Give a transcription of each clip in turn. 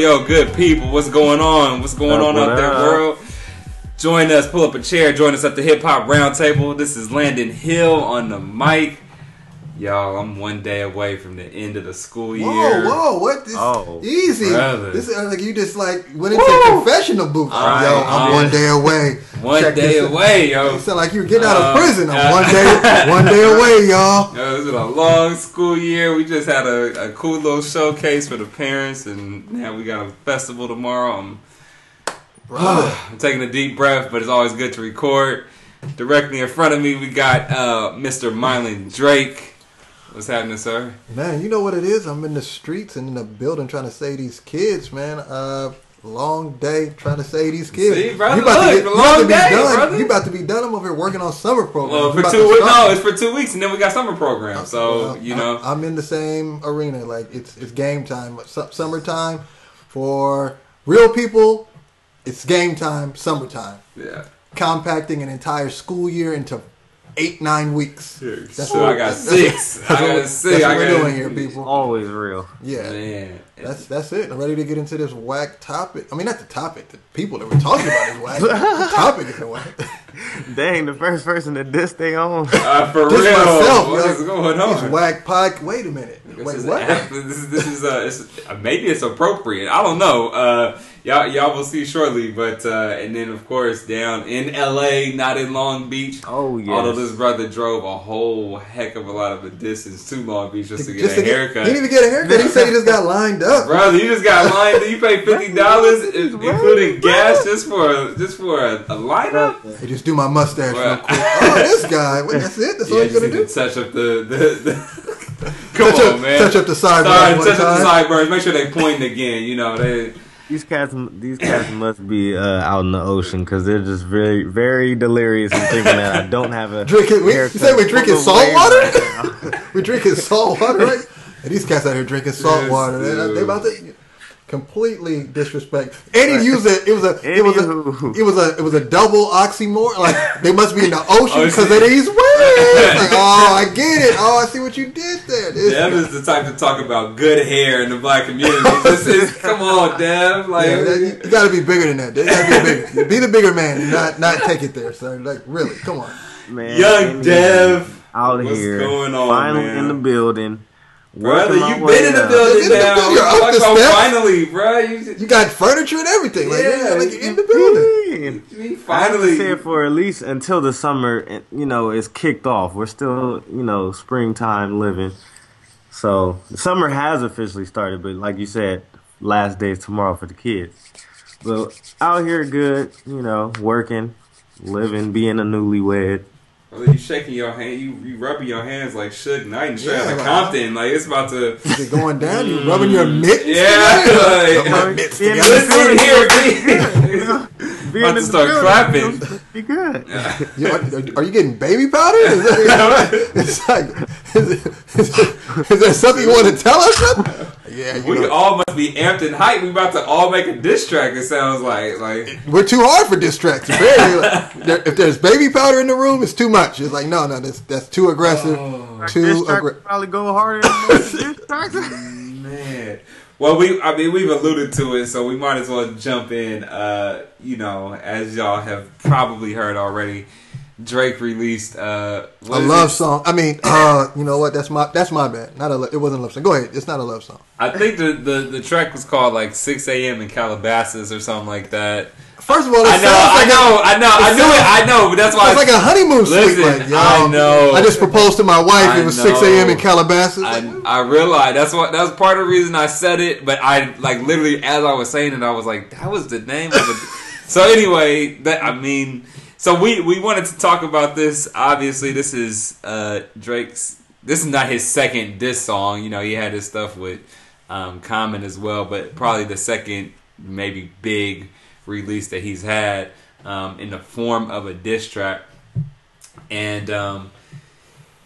Yo, good people. What's going on? What's going on out there, world? Join us, pull up a chair, join us at the Hip Hop Roundtable. This is Landon Hill on the mic. Y'all, I'm one day away from the end of the school year. Whoa, whoa, what? This, Oh. easy. Brother. This is like you just like went into Woo. confessional booth. Alright, yo, I'm alright. one day away. One Check day this- away, yo. You sound like you were getting out Uh, of prison. I'm uh, one day, one day away, y'all. Yo, it's been a long school year. We just had a, a cool little showcase for the parents, and now we got a festival tomorrow. I'm, I'm taking a deep breath, but it's always good to record. Directly in front of me, we got uh, Mr. Mylan Drake. What's happening, sir? Man, you know what it is? I'm in the streets and in the building trying to save these kids, man. Uh, long day trying to save these kids. See, brother, you about look, to get, the you about long day, done. brother. You about to be done. I'm over here working on summer programs. Well, for two weeks, no, it's for two weeks, and then we got summer program. So Well, you I'm- know, I'm, in the same arena. Like it's it's game time. Summertime for real people. It's game time. Summertime. yeah. Compacting an entire school year into eight nine weeks. That's so what- I got that's- six. That's I what, got that's six. what I we're got doing here, people. Always real. Yeah. Man, That's that's it. I'm ready to get into this whack topic. I mean, not the topic. The people that we're talking about is whack. the topic is whack. Dang, the first person that this thing on. uh, for This real. myself, what yo. is going on? These whack pod. Wait a minute. This Wait, is, what? This is this is uh, it's, uh, maybe it's appropriate. I don't know. Uh, y'all y'all will see shortly. But uh, and then of course down in L.A., not in Long Beach. Oh, yes. Although this brother drove a whole heck of a lot of a distance to Long Beach just to get Just a to get- haircut. He didn't even get a haircut. He said he just got lined up. Brother, you just got lined. You paid fifty dollars, including gas, just for a, just for a, a lineup. Hey, just do my mustache real quick. Oh, this guy. Wait, that's it. That's all Yeah, he's just gonna do. touch up the the. the Come touch on, up, man. touch up the sideburns touch up the sideburns. Make sure they pointing again. You know they. These cats, these cats must be uh, out in the ocean because they're just very, very delirious and thinking that I don't have a Drinking- we- you say we drinking salt water? right. We drinking salt water, right? And these cats out here drinking salt Yes, water. They, they about to completely disrespect. And he used it. It was a. It was a. It was a. It was a double oxymoron. Like they must be in the ocean oh, because see. of these waves. Like, oh, I get it. Oh, I see what you did there. This Dev is the type to talk about good hair in the black community. This is come on, Dev. Like Yeah, that- you, you got to be bigger than that. You got to be bigger. Be the bigger man, and not not take it there, sir. Like really, come on. Man, young anywho, Dev. out What's here, going on, finally man? in the building. Brother, you've way been in the building You've in the now. building. You're up Talk the steps. finally, bro. You, You got furniture and everything. Like, Yeah, yeah, like you're in the building. Man. you mean I haven't finally. said for at least until the summer, you know, is kicked off. We're still, you know, springtime living. So summer has officially started, but like you said, last day is tomorrow for the kids. But out here, good, you know, working, living, being a newlywed. You shaking your hand, you, you rubbing your hands like Suge Knight and straight Yeah, out of like- Compton. Like it's about to. Is it going down? You rubbing your mm. mitts? Yeah, like- my mitts together. Listen here, B. Being About to start building, clapping. Be good. You- are, are you getting baby powder? Is that, it's like, is, it, is, there something you want to tell us? Yeah, We know, all must be amped and hyped. We about to all make a diss track. It sounds like like. we're too hard for. Very, like, there, if there's baby powder in the room, it's too much. It's like, no, no, that's that's too aggressive. This too track aggressive. probably go harder than most. Man. Well, we I mean we've alluded to it, so we might as well jump in. Uh, you know, as y'all have probably heard already, Drake released uh, A love it? song. I mean, uh, you know what? That's my that's my bad. Not a. lo- It wasn't a love song. Go ahead. It's not a love song. I think the, the the track was called like 6 a.m. in Calabasas or something like that. First of all, I know, sounds I know, a, I know, I it knew it, I know, but that's why It's like a honeymoon suite. Listen, like, yo, I know. I just proposed to my wife. I it was 6 a.m. in. Calabasas. I, Like, I realized that's what that was part of the reason I said it, but I like literally as I was saying it, I was like, that was the name of it. so anyway, that I mean, so we we wanted to talk about this. Obviously, this is uh Drake's. This is not his second diss song. You know, he had his stuff with um, Common as well, but probably the second maybe big release that he's had um, in the form of a diss track. And um,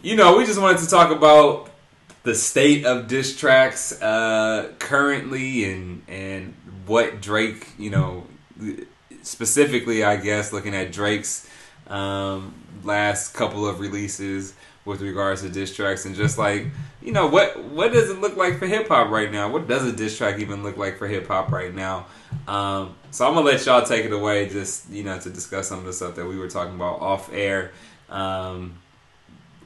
you know, we just wanted to talk about the state of diss tracks uh, currently and and what Drake, you know, specifically, I guess, looking at Drake's um, last couple of releases, with regards to diss tracks and just like you know what what does it look like for hip hop right now? What does a diss track even look like for hip hop right now? Um, so I'm gonna let y'all take it away, just you know, to discuss some of the stuff that we were talking about off air, um,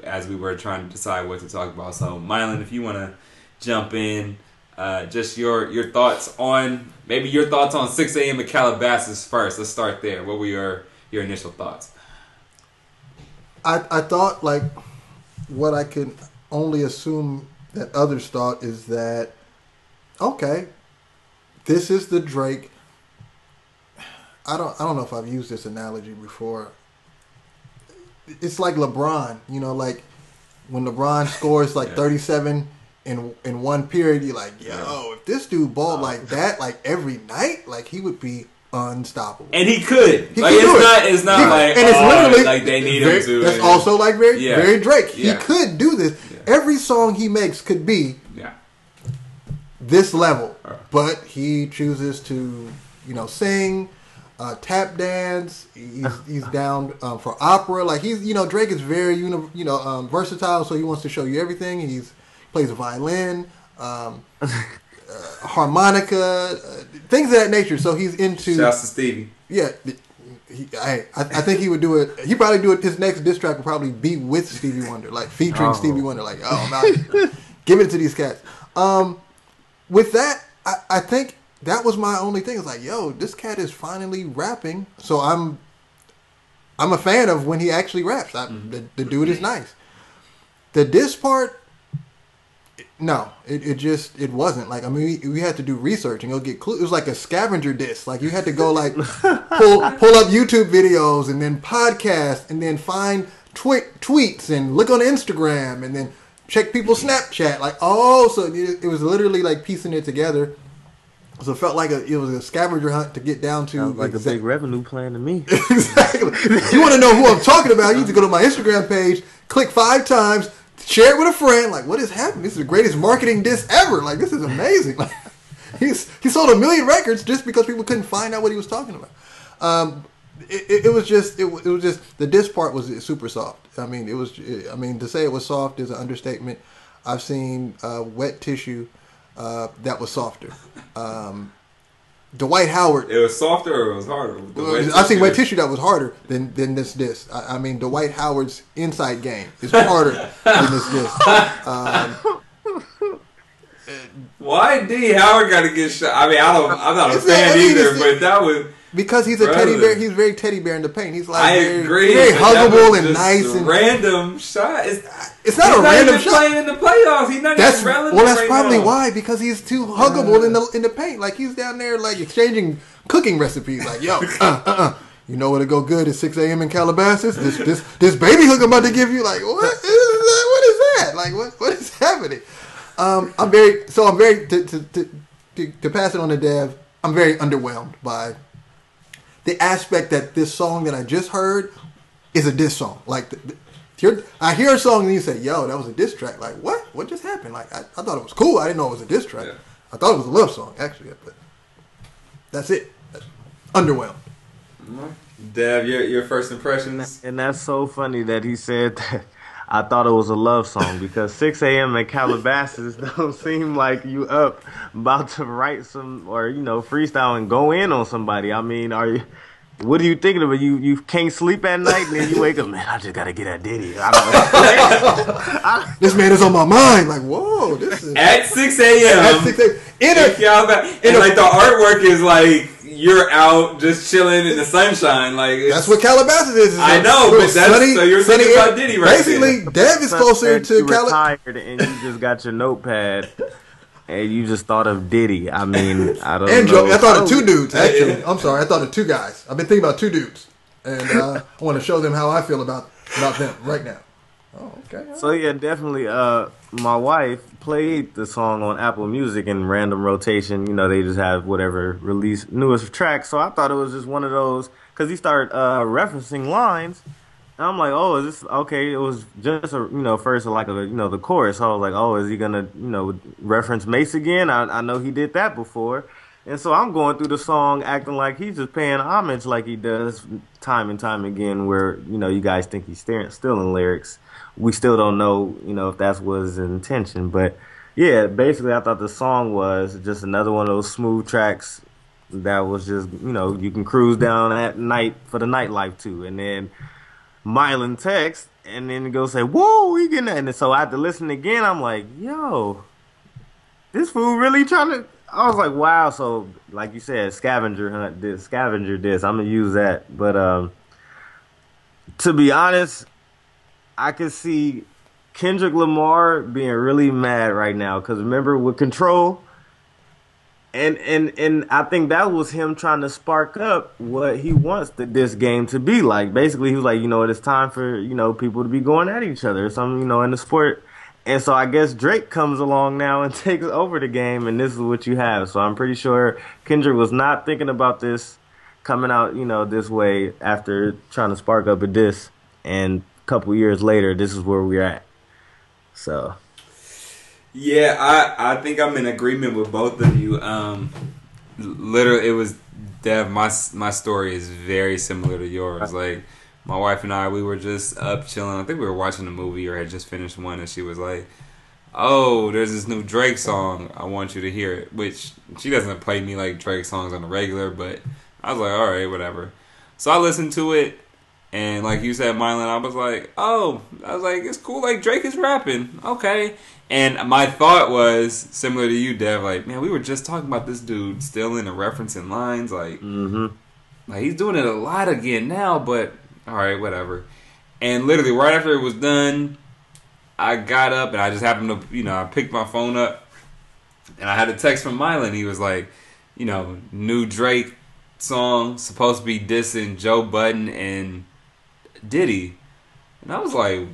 as we were trying to decide what to talk about. So Mylan, if you want to jump in, uh, just your your thoughts on maybe your thoughts on 6 a.m. in Calabasas first. Let's start there. What were your your initial thoughts? I, I thought like what I could only assume that others thought is that okay, this is the Drake. I don't I don't know if I've used this analogy before. It's like LeBron, you know, like when LeBron scores like Yeah. 37 in in one period, you're like, yo, Yeah. if this dude balled Oh. like that, like every night, like he would be unstoppable. And he could. He like could it's do it. not. It's not He- like and it's oh, literally like they need very- him to. That's and- also like very Yeah. very Drake. Yeah. He could do this. Yeah. Every song he makes could be. This level, but he chooses to you know sing, uh, tap dance. He's, he's down um, for opera. Like he's you know Drake is very uni- you know um, versatile, so he wants to show you everything. He's plays violin. Um, uh, harmonica, uh, things of that nature. So he's into Shouts to Stevie. yeah, he, I, I think he would do it. He probably do it. His next diss track would probably be with Stevie Wonder, like featuring Oh. Stevie Wonder. Like, oh, I'm out give it to these cats. Um, with that, I, I think that was my only thing. It's like, yo, this cat is finally rapping. So I'm, I'm a fan of when he actually raps. I, mm-hmm. the, the dude is nice. The diss part, no, it, it just it wasn't like I mean we, we had to do research and go get clues. It was like a scavenger disc. Like you had to go like pull pull up YouTube videos and then podcast and then find twi- tweets and look on Instagram and then check people's Snapchat. Like oh, so it, it was literally like piecing it together. So it felt like a it was a scavenger hunt to get down to Sounds like a big revenue plan to me. exactly. You want to know who I'm talking about? You need to go to my Instagram page, click five times, share it with a friend. Like, what is happening? This is the greatest marketing disc ever. Like, this is amazing. Like, he's he sold a million records just because people couldn't find out what he was talking about. Um, it, it, it was just it, it was just the disc part was super soft. I mean, it was. I mean, to say it was soft is an understatement. I've seen uh, wet tissue uh, that was softer. Um, Dwight Howard It was softer or it was harder? The well, wet I think wet tissue- that was harder than than this disc. I, I mean, Dwight Howard's inside game is harder than this disc. Um, Why D Howard got to get shot? I mean, I don't. I'm not a fan either, but that was. Because he's a Brother. teddy bear. He's very teddy bear in the paint. He's like I very, agree. very huggable and nice. And random shot. It's, it's not a random even shot. playing in the playoffs. He's not That's even relevant. well. That's right probably now. why because he's too huggable in the in the paint. Like he's down there like exchanging cooking recipes. Like yo, uh, uh, uh. You know what'll go good at 6 a.m. in Calabasas? This this this baby hook I'm about to give you. Like what is that? What is that? Like what what is happening? Um, I'm very so I'm very to, to to to pass it on to Dev. I'm very underwhelmed by the aspect that this song that I just heard is a diss song. Like, the, the, I hear a song and you say, "Yo, that was a diss track." Like, what? What just happened? Like, I, I thought it was cool. I didn't know it was a diss track. Yeah. I thought it was a love song, actually. But that's it. Underwhelmed. Mm-hmm. Dev, your your first impressions. And that's so funny that he said that. I thought it was a love song because 6 a.m. at Calabasas don't seem like you up about to write some or you know freestyle and go in on somebody. I mean, are you? What are you thinking about? You you can't sleep at night and then you wake up, man. I just gotta get at Diddy. I don't This man is on my mind. Like, whoa, this is At 6 at a.m. six a- in a, y'all back- and like the artwork is like you're out just chilling in the sunshine. Like it's, That's what Calabasas is. It's I a know, but that's- so you're thinking about Diddy right Basically, Dev is closer to you Calabasas. retired and you just got your notepad and you just thought of Diddy. I mean, I don't And know. Joe, I thought of two dudes. Actually, I'm sorry, I thought of two guys. I've been thinking about two dudes, and uh, I want to show them how I feel about about them right now. Oh, okay. So yeah, definitely. Uh, my wife played the song on Apple Music in random rotation. You know, they just have whatever release newest track. So I thought it was just one of those because he started uh, referencing lines. And I'm like, oh, is this okay? It was just a you know first like a you know the chorus. So I was like, oh, is he gonna you know reference Mase again? I I know he did that before. And so I'm going through the song acting like he's just paying homage like he does time and time again where, you know, you guys think he's still in lyrics. We still don't know, you know, if that was his intention. But yeah, basically I thought the song was just another one of those smooth tracks that was just, you know, you can cruise down at night for the nightlife too. And then Mylan text and then go say, "Whoa, he getting that." And so I had to listen again. I'm like, "Yo, this fool really trying to." I was like, "Wow!" So, like you said, scavenger hunt. This scavenger this. I'm gonna use that. But um, to be honest, I could see Kendrick Lamar being really mad right now because remember with Control and and and I think that was him trying to spark up what he wants the, this game to be like. Basically, he was like, you know, it's time for you know people to be going at each other, something, you know, in the sport. And so I guess Drake comes along now and takes over the game, and this is what you have. So I'm pretty sure Kendrick was not thinking about this coming out, you know, this way after trying to spark up a diss, and couple years later, this is where we're at. So yeah, I I think I'm in agreement with both of you. Um, literally, it was Dev. My my story is very similar to yours. Like my wife and I, we were just up chilling. I think we were watching a movie or had just finished one, and she was like, "Oh, there's this new Drake song. I want you to hear it." Which she doesn't play me like Drake songs on the regular, but I was like, "All right, whatever." So I listened to it, and like you said, Mylan, I was like, "Oh, I was like, it's cool. Like Drake is rapping, okay." And my thought was similar to you, Dev. Like, man, we were just talking about this dude stealing and referencing lines. Like, mm-hmm. like he's doing it a lot again now. But all right, whatever. And literally, right after it was done, I got up and I just happened to, you know, I picked my phone up and I had a text from Mylan. He was like, you know, new Drake song supposed to be dissing Joe Budden and Diddy, and I was like,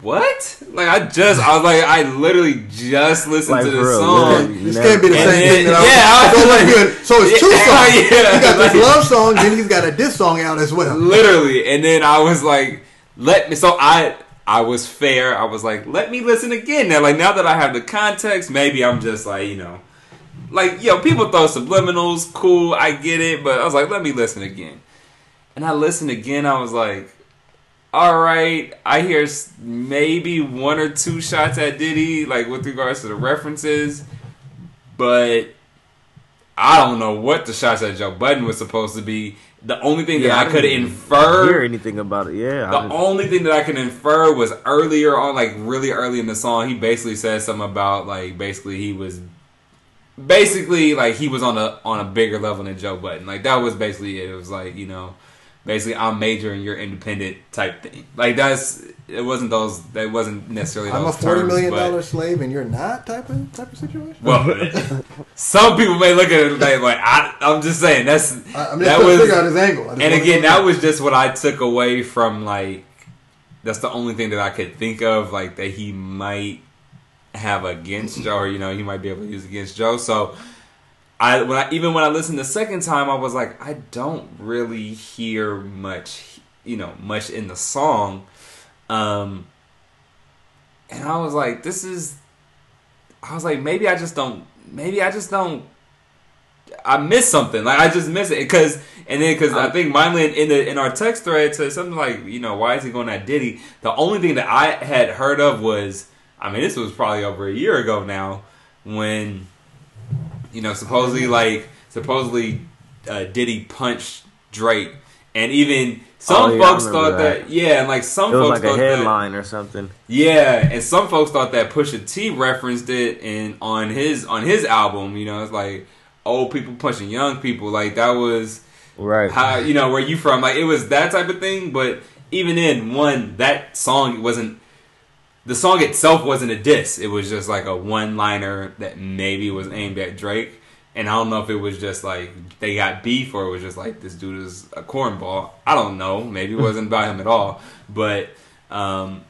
what? Like I just, I was like, I literally just listened Like, to this for real, song. yeah. This can't be the same then- thing that yeah, I I was was like, like- So it's two Yeah, songs. yeah, he got this like- love song, then he's got a diss song out as well. Literally, and then I was like, let me. So I, I was fair. I was like, let me listen again. Now, like now that I have the context, maybe I'm just like, you know, like yo, people throw subliminals. Cool, I get it, but I was like, let me listen again. And I listened again. I was like, all right, I hear maybe one or two shots at Diddy, like with regards to the references, but I don't know what the shots at Joe Budden was supposed to be. The only thing Yeah, that I I could infer hear anything about it. Yeah, the only thing that I can infer was earlier on, like really early in the song, he basically said something about like basically he was basically like he was on a on a bigger level than Joe Budden. Like that was basically it. It was like you know, basically I'm major and you're independent type thing. Like that's it wasn't those that wasn't necessarily those I'm a forty terms, million dollar slave and you're not type of type of situation. Well, some people may look at it like, like I, I'm just saying that's I, I'm just that was figure out his angle. And again, that was just what I took away from like. That's the only thing that I could think of, like that he might have against Joe, or you know, he might be able to use against Joe. So, I when I even when I listened the second time, I was like, I don't really hear much, you know, much in the song, um, and I was like, this is. I was like, maybe I just don't. Maybe I just don't I missed something. Like I just missed it because, and then because I think Mylan in the in our text thread said something like, you know, why is he going at Diddy? The only thing that I had heard of was, I mean, this was probably over a year ago now, when, you know, supposedly like supposedly uh, Diddy punched Drake, and even some Oh, yeah, folks thought that. that. yeah, and like some it was folks like a thought that headline or something. yeah, and some folks thought that Pusha T referenced it in on his on his album. You know, it's like old people punching young people. Like that was Right. how you know where you from. Like it was that type of thing. But even in one, that song wasn't. The song itself wasn't a diss. It was just like a one liner that maybe was aimed at Drake. And I don't know if it was just like they got beef or it was just like this dude is a cornball. I don't know. Maybe it wasn't about him at all. But um,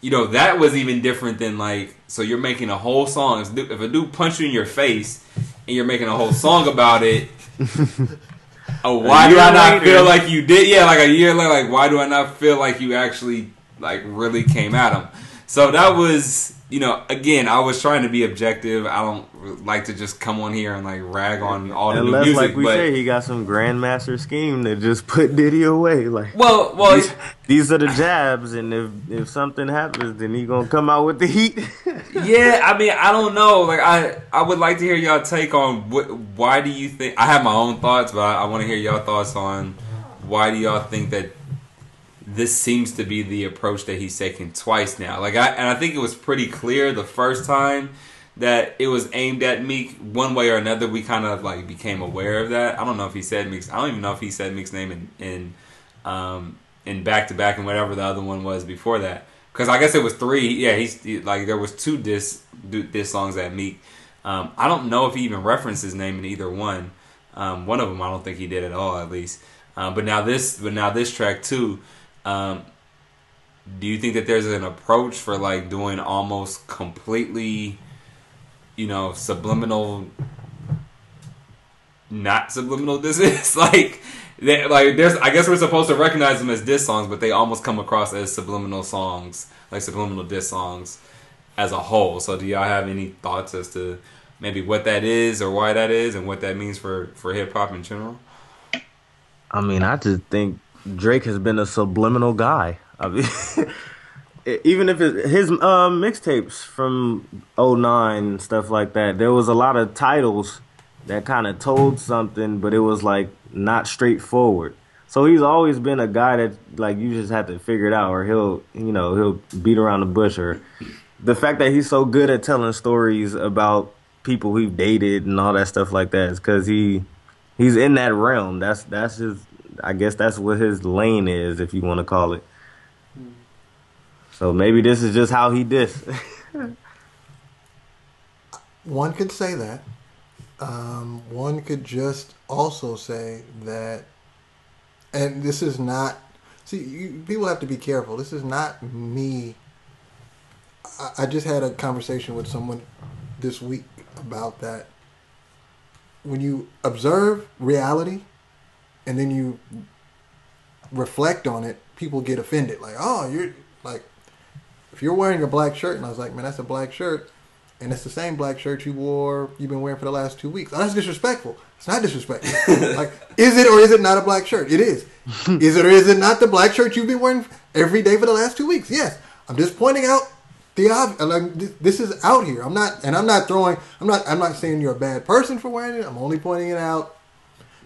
you know that was even different than like so you're making a whole song if a dude punch you in your face and you're making a whole song about it oh why do i not later. feel like you did yeah like a year later like why do i not feel like you actually like really came at him so that was you know again i was trying to be objective i don't like to just come on here and like rag on all the Unless, new music. like we but say, he got some grandmaster scheme to just put Diddy away. Like, well, well, these, these are the jabs, and if if something happens, then he gonna come out with the heat. yeah. I mean, I don't know. Like, I I would like to hear y'all take on what. Why do you think? I have my own thoughts, but I, I want to hear y'all thoughts on why do y'all think that this seems to be the approach that he's taking twice now. Like, I and I think it was pretty clear the first time that it was aimed at Meek one way or another. We kind of like became aware of that. I don't know if he said Meek's. I don't even know if he said Meek's name in in um, in back to back and whatever the other one was before that. Because I guess it was three. Yeah, he's he, like there was two diss diss songs at Meek. Um, I don't know if he even referenced his name in either one. Um, one of them I don't think he did at all, at least. Um, but now this, but now this track too. Um, do you think that there's an approach for like doing almost completely, you know, subliminal, not subliminal disses? like, they, like there's. I guess we're supposed to recognize them as diss songs, but they almost come across as subliminal songs, like subliminal diss songs, as a whole. So, do y'all have any thoughts as to maybe what that is or why that is, and what that means for for hip hop in general? I mean, I just think Drake has been a subliminal guy. I mean, even if it, his uh, mixtapes from 09 and stuff like that, there was a lot of titles that kind of told something, but it was like not straightforward. So he's always been a guy that like you just have to figure it out, or he'll you know he'll beat around the bush. Or the fact that he's so good at telling stories about people we've dated and all that stuff like that is because he he's in that realm. That's that's his. I guess that's what his lane is, if you want to call it. So maybe this is just how he diss. One could say that. Um, one could just also say that, and this is not. See, you, people have to be careful. This is not me. I, I just had a conversation with someone this week about that. When you observe reality, and then you reflect on it, people get offended. Like, oh, you're like, if you're wearing a black shirt, and I was like, man, that's a black shirt and it's the same black shirt you wore you've been wearing for the last two weeks. Oh, that's disrespectful. It's not disrespectful. like, is it or is it not a black shirt? It is. is it or is it not the black shirt you've been wearing every day for the last two weeks? Yes. I'm just pointing out the obvious. Like, this is out here. I'm not, and I'm not throwing. I'm not. I'm not saying you're a bad person for wearing it. I'm only pointing it out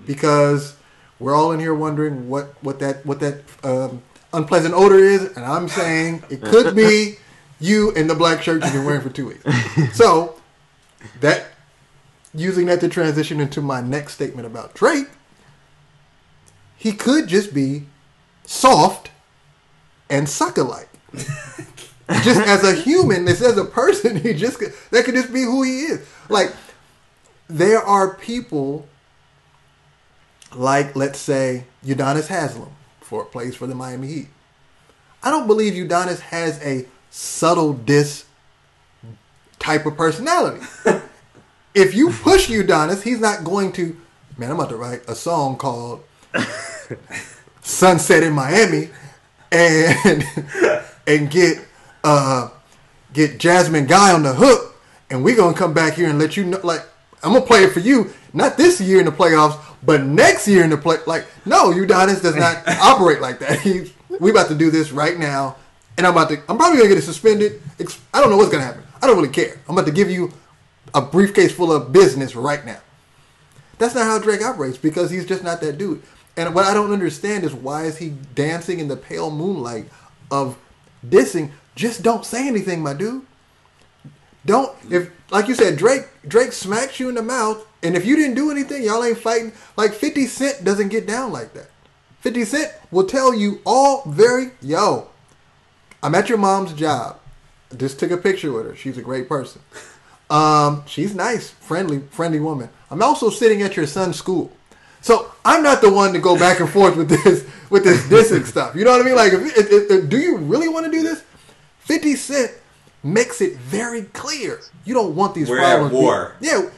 because we're all in here wondering what what that what that um, unpleasant odor is, and I'm saying it could be you in the black shirt you've been wearing for two weeks. so that using that to transition into my next statement about Drake, he could just be soft and sucker like. just as a human, this as a person, he just that could just be who he is. Like there are people like let's say Udonis Haslem for plays for the Miami Heat. I don't believe Udonis has a subtle diss type of personality. if you push Udonis, he's not going to. Man, I'm about to write a song called "Sunset in Miami," and and get uh get Jasmine Guy on the hook, and we're gonna come back here and let you know. Like I'm gonna play it for you, not this year in the playoffs, but next year in the play. Like no, Udonis does not operate like that. He, we about to do this right now and I'm about to. I'm probably gonna get it suspended. I don't know what's gonna happen. I don't really care. I'm about to give you a briefcase full of business right now. That's not how Drake operates because he's just not that dude. And what I don't understand is why is he dancing in the pale moonlight of dissing? Just don't say anything, my dude. Don't if like you said, Drake Drake smacks you in the mouth, and if you didn't do anything, y'all ain't fighting. Like Fifty Cent doesn't get down like that. Fifty Cent will tell you all very yo. I'm at your mom's job. Just took a picture with her. She's a great person. Um, she's nice, friendly, friendly woman. I'm also sitting at your son's school. So I'm not the one to go back and forth with this with this dissing stuff. You know what I mean? Like, if, if, if, do you really want to do this? Fifty Cent makes it very clear you don't want these We're problems. at war. Yeah,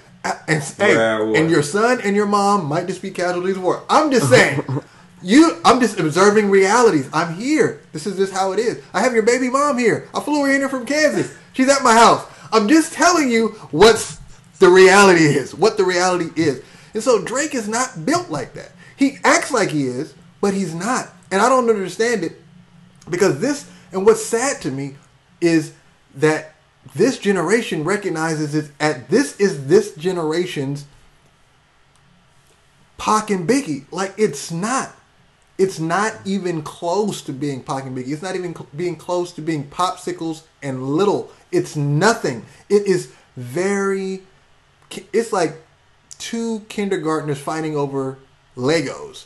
and hey, and your son and your mom might just be casualties of war. I'm just saying. You, I'm just observing realities. I'm here. This is just how it is. I have your baby mom here. I flew her in here from Kansas. She's at my house. I'm just telling you what's the reality is, what the reality is. And so Drake is not built like that. He acts like he is, but he's not. And I don't understand it because this, and what's sad to me is that this generation recognizes it at this is this generation's Pac and Biggie. Like it's not. It's not even close to being Pac and Biggie. It's not even cl- being close to being popsicles and little. It's nothing. It is very. It's like two kindergartners fighting over Legos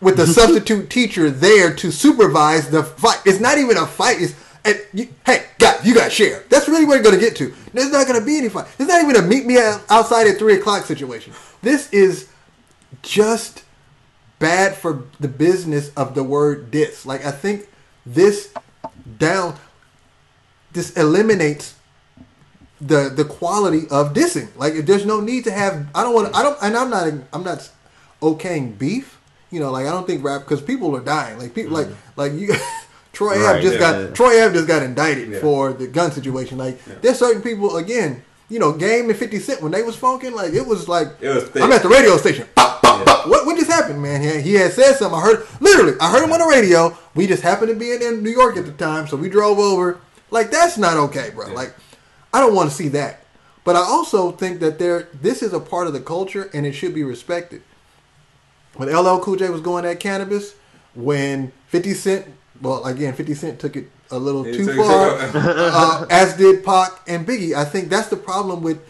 with the substitute teacher there to supervise the fight. It's not even a fight. It's and you, hey, guys, you got to share. That's really what you're going to get to. There's not going to be any fight. It's not even a meet me outside at three o'clock situation. This is just bad for the business of the word diss. Like I think this down, this eliminates the the quality of dissing. Like if there's no need to have. I don't want. I don't. And I'm not. I'm not okaying beef. You know, like I don't think rap because people are dying. Like people like mm-hmm. like you. Troy Ave Right, just yeah, got yeah. Troy Ave just got indicted Yeah. for the gun situation. Like there's certain people again. You know, Game and Fifty Cent when they was funking, like it was like It was. I'm at the radio station. Pop, pop, pop. What what just happened, man? He, he had said something. I heard literally. I heard him on the radio. We just happened to be in, in New York at the time, so we drove over. Like that's not okay, bro. Like I don't want to see that. But I also think that there this is a part of the culture and it should be respected. When LL Cool J was going at Canibus, when 50 Cent, well again 50 Cent took it a little He too far, uh, as did Pac and Biggie. I think that's the problem with.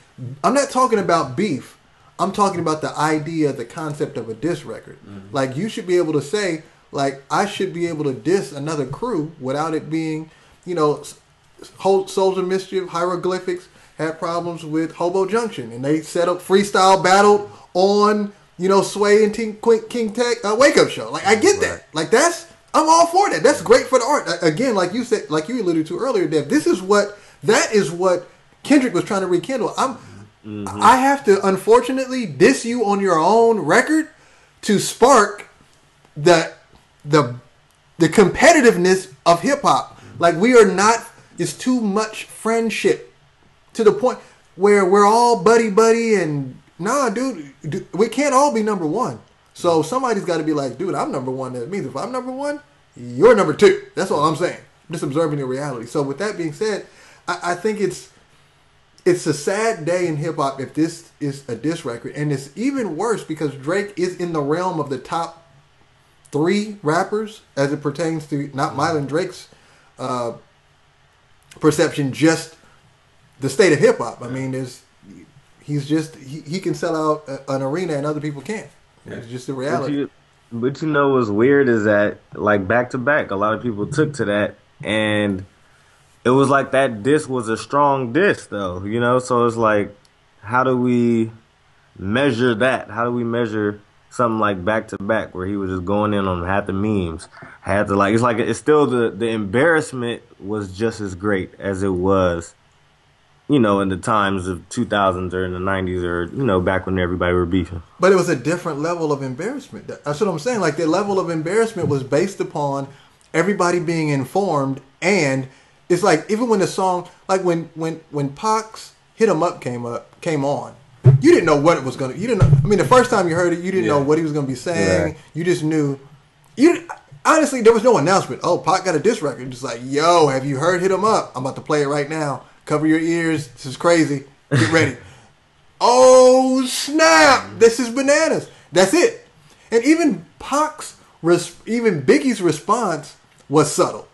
I'm not talking about beef. I'm talking about the idea, the concept of a diss record. Like you should be able to say, like I should be able to diss another crew without it being, you know, s- Whole Souls of Mischief, Hieroglyphics had problems with Hobo Junction, and they set up freestyle battle on, you know, Sway and King, King Tech uh, Wake Up Show. Like I get that. Like that's I'm all for that. That's great for the art. Again, like you said, like you alluded to earlier, Dev. This is what that is what Kendrick was trying to rekindle. I'm. Mm-hmm. I have to unfortunately diss you on your own record to spark the the the competitiveness of hip hop. Like we are not. It's too much friendship to the point where we're all buddy buddy and nah, dude, dude, we can't all be number one. So somebody's got to be like, dude, I'm number one. That means if I'm number one, you're number two. That's all I'm saying. Just observing the reality. So with that being said, I, I think it's it's a sad day in hip hop if this is a diss record, and it's even worse because Drake is in the realm of the top three rappers as it pertains to not Mylan Drake's uh, perception, just the state of hip hop. I mean, there's he's just he, he can sell out an arena and other people can't. It's just the But you, but you know what's weird is that like back to back, a lot of people took to that, and it was like that disc was a strong disc though, you know. So it's like, how do we measure that? How do we measure something like back to back where he was just going in on half the memes, had to like it's like it's still the the embarrassment was just as great as it was. You know, in the times of 2000s or in the 90s or, you know, back when everybody were beefing. But it was a different level of embarrassment. That's what I'm saying. Like the level of embarrassment was based upon everybody being informed, and it's like even when the song, like when when when Pac's hit 'em up came up came on, you didn't know what it was gonna. You didn't. know I mean, the first time you heard it, you didn't know what he was gonna be saying. Right. You just knew. You honestly, there was no announcement. Oh, Pac got a diss record. Just like, yo, have you heard Hit Hit 'em Up? I'm about to play it right now. Cover your ears. This is crazy. Get ready. Oh snap! This is bananas. That's it. And even Pac's, res- even Biggie's response was subtle,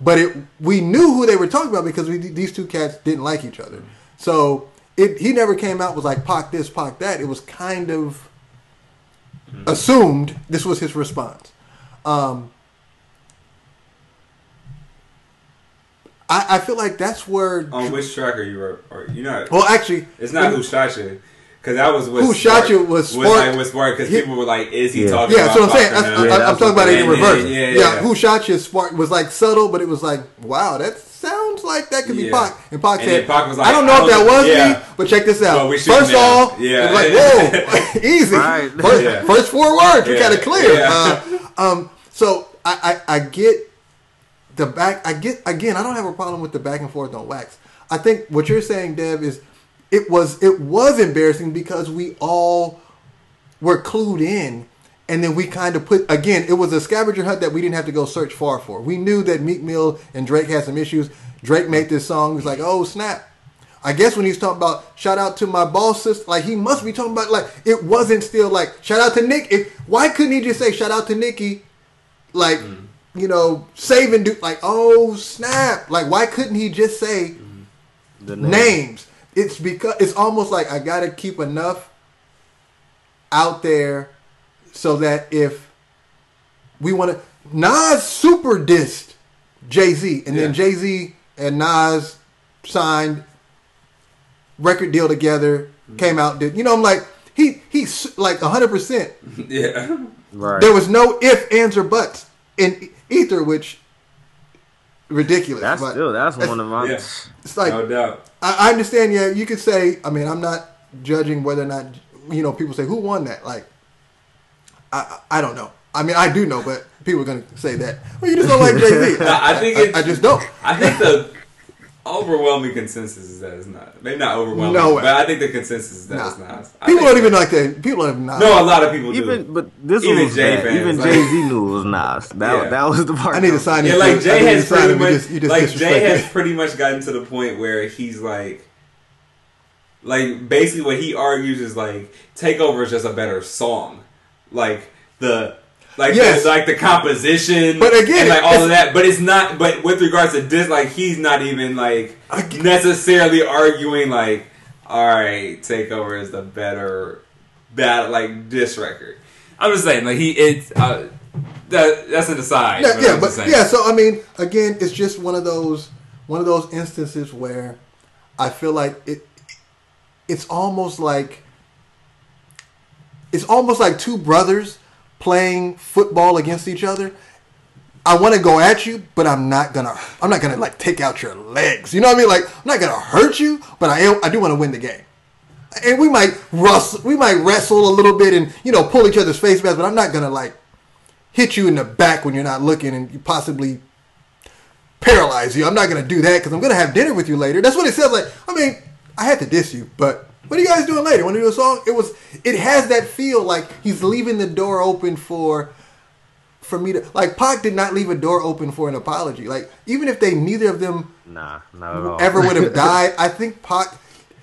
but it we knew who they were talking about because we, these two cats didn't like each other. So it he never came out was like Pac this, Pac that. It was kind of assumed this was his response. Um, I, I feel like that's where. On which track are you? Or, or you not? well, actually, It's not who shot you. Because that was what Who Shot You was was Spark. like with Spark because people were like, "Is he Yeah. talking?" Yeah, about that's what I'm saying. Pac or That's, not? I, Yeah, I'm that's talking about it in reverse. yeah, Yeah, yeah, yeah. who shot you? Spark was like subtle, but it was like, wow, that sounds like that could be Yeah. Pac. And Pac And said, then Pac was like, I don't know I if that was yeah. me, but check this out. But we First now. off, Yeah. it was like, whoa, easy. Right. First, Yeah. first four words, we got it clear. Uh, um, so I, I, I get the back. I get again. I don't have a problem with the back and forth on wax. I think what you're saying, Dev, is it was it was embarrassing because we all were clued in and then we kind of put again it was a scavenger hunt that we didn't have to go search far for we knew that meek mill and drake had some issues drake made this song He's like oh snap i guess when he's talking about shout out to my boss sister like he must be talking about like it wasn't still like shout out to nick if, why couldn't he just say shout out to nikki like mm. You know saving dude like oh snap like why couldn't he just say The name. names. It's because it's almost like I gotta keep enough out there so that if we want to, Nas super dissed Jay Z, and then Jay Z and Nas signed record deal together, mm-hmm. came out, did you know? I'm like he he's like 100. percent yeah. Right. There was no if, ands, or buts in ether, which ridiculous. that's but still that's one of my. Yeah. it's like no doubt. I, I understand. Yeah, you could say. I mean, I'm not judging whether or not you know. People say who won that. Like, I I I don't know. I mean, I do know, but people are gonna say that. Well, you just don't like Jay Z. No, I think I, it's- I just don't. I think the overwhelming consensus is that it's not. Maybe not overwhelming, No way. but I think the consensus is that Nah. it's not. I People don't even like that. People don't even know. No, a lot of people do. Even but this Even was Jay fans, even like, Jay Z knew it was Nas. That Yeah. that was the part. I need to that- sign yeah, like Jay has pretty it. You much, just- you just like Jay has pretty much gotten to the point where he's like, like basically what he argues is like Takeover is just a better song, like the. Like Yes. the, like the composition, But again, and like all of that, but it's not. But with regards to this, like he's not even like Again- necessarily arguing like, all right, Takeover is the better, bad like this record. I'm just saying, like he it's uh, that that's an aside. Yeah, but yeah, but saying. yeah. So I mean, again, it's just one of those one of those instances where I feel like it. It's almost like it's almost like two brothers playing football against each other. I want to go at you, but I'm not gonna. I'm not gonna like take out your legs. You know what I mean? Like I'm not gonna hurt you, but I am, I do want to win the game. And we might wrestle, we might wrestle a little bit, and you know pull each other's face masks. But I'm not gonna like hit you in the back when you're not looking, and you possibly paralyze you. I'm not gonna do that because I'm gonna have dinner with you later. That's what it says. Like I mean, I had to diss you, but what are you guys doing later? Want to do a song? It was. It has that feel like he's leaving the door open for for me to like Pac did not leave a door open for an apology. Like even if they neither of them Nah, not at all. ever would have died, I think Pac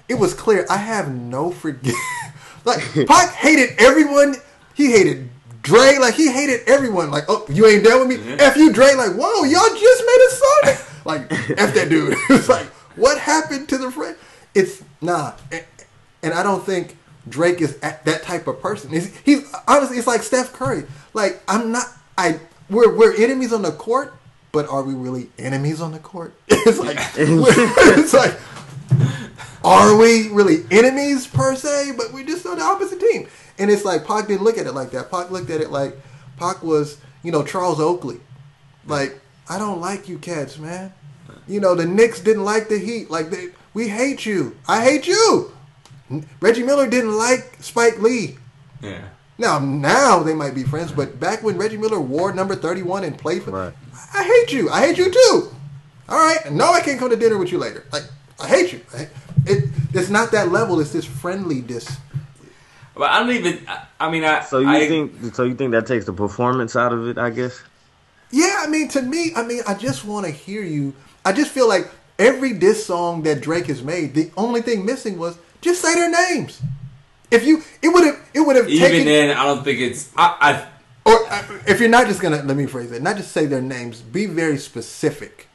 it was clear I have no forget like Pac hated everyone. He hated Dre, like he hated everyone. Like, oh, you ain't down with me? F you Dre, like, whoa, y'all just made a song. like, F that dude. it's like, what happened to the friend? It's nah. And, I don't think Drake is at that type of person. He's, he's honestly, it's like Steph Curry. Like, I'm not. I we're we're enemies on the court, but are we really enemies on the court? it's like it's like are we really enemies per se? But we're just on the opposite team. And it's like Pac didn't look at it like that. Pac looked at it like Pac was, you know, Charles Oakley. Like, I don't like you cats, man. You know, the Knicks didn't like the Heat. Like, they, we hate you. I hate you. Reggie Miller didn't like Spike Lee. Yeah. Now, now they might be friends, but back when Reggie Miller wore number 31 and played for, Right. I hate you. I hate you too. All right. No, I can't come to dinner with you later. Like, I hate you. I- It, it's not that level. It's this friendly dis. But I don't even. I, I mean, I. So you I, think? So you think that takes the performance out of it? I guess. Yeah, I mean, to me, I mean, I just want to hear you. I just feel like every diss song that Drake has made, the only thing missing was just say their names. If you, it would have, it would have even taken. then, I don't think it's. I. I Or uh, if you're not just gonna let me phrase it, not just say their names, be very specific,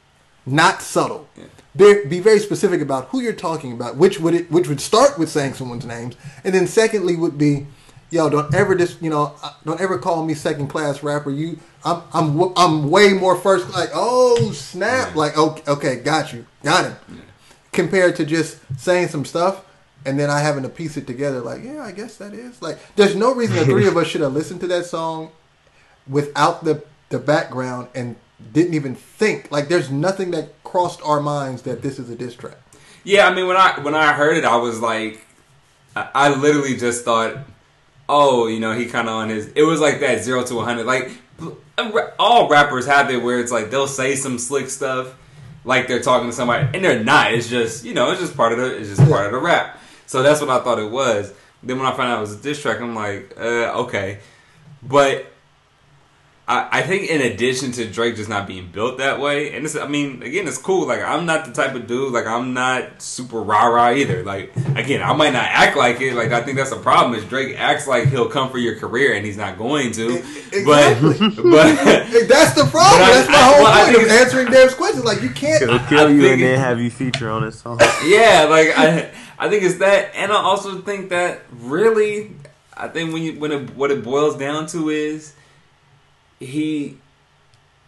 not subtle. Be, be very specific about who you're talking about, which would it, which would start with saying someone's names, and then secondly would be, yo, don't ever just you know, uh, don't ever call me second class rapper. You, I'm I'm I'm way more first. Like, oh snap, like okay, okay, got you, got him. Compared to just saying some stuff. And then I having to piece it together, like, yeah, I guess that is like. There's no reason the three of us should have listened to that song without the the background and didn't even think like there's nothing that crossed our minds that this is a diss track. Yeah, I mean, when I when I heard it, I was like, I, literally just thought, oh, you know, he kind of on his. It was like that zero to one hundred. Like all rappers have it where it's like they'll say some slick stuff, like they're talking to somebody, and they're not. It's just you know, it's just part of the. It's just part of the rap. So that's what I thought it was. Then when I found out it was a diss track, I'm like, uh, okay. But I, I think in addition to Drake just not being built that way, and it's, I mean, again, it's cool. Like I'm not the type of dude. Like I'm not super rah rah either. Like again, I might not act like it. Like I think that's a problem. Is Drake acts like he'll come for your career and he's not going to. Exactly. But but That's the problem. But I- That's my I- whole well, point of answering Dave's questions. Like you can't. It'll I- kill I you and it- then have you feature on his song. yeah, like I, I think it's that, and I also think that really, I think when you when it, what it boils down to is he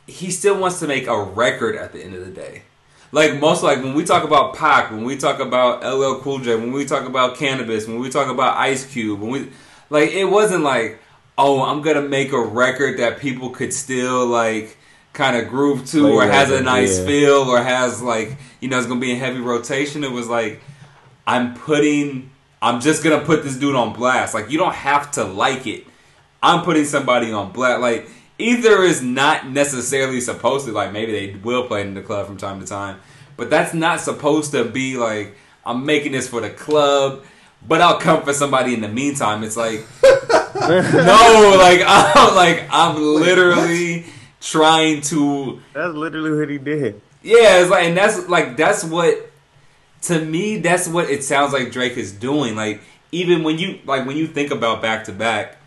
he still wants to make a record at the end of the day. Like most, like when we talk about Pac, when we talk about LL Cool J, when we talk about Canibus, when we talk about Ice Cube, when we like it wasn't like, oh, I'm gonna make a record that people could still like kind of groove to, Play or has a nice yeah. feel, or has like you know it's gonna be in heavy rotation. It was like I'm putting, I'm just gonna put this dude on blast. Like you don't have to like it. I'm putting somebody on blast. Like either is not necessarily supposed to. Like maybe they will play in the club from time to time, but that's not supposed to be like I'm making this for the club. But I'll come for somebody in the meantime. It's like no, like I'm like I'm literally trying to That's literally what he did. yeah, it's like, and that's like that's what to me that's what it sounds like Drake is doing. Like even when you like when you think about back to back,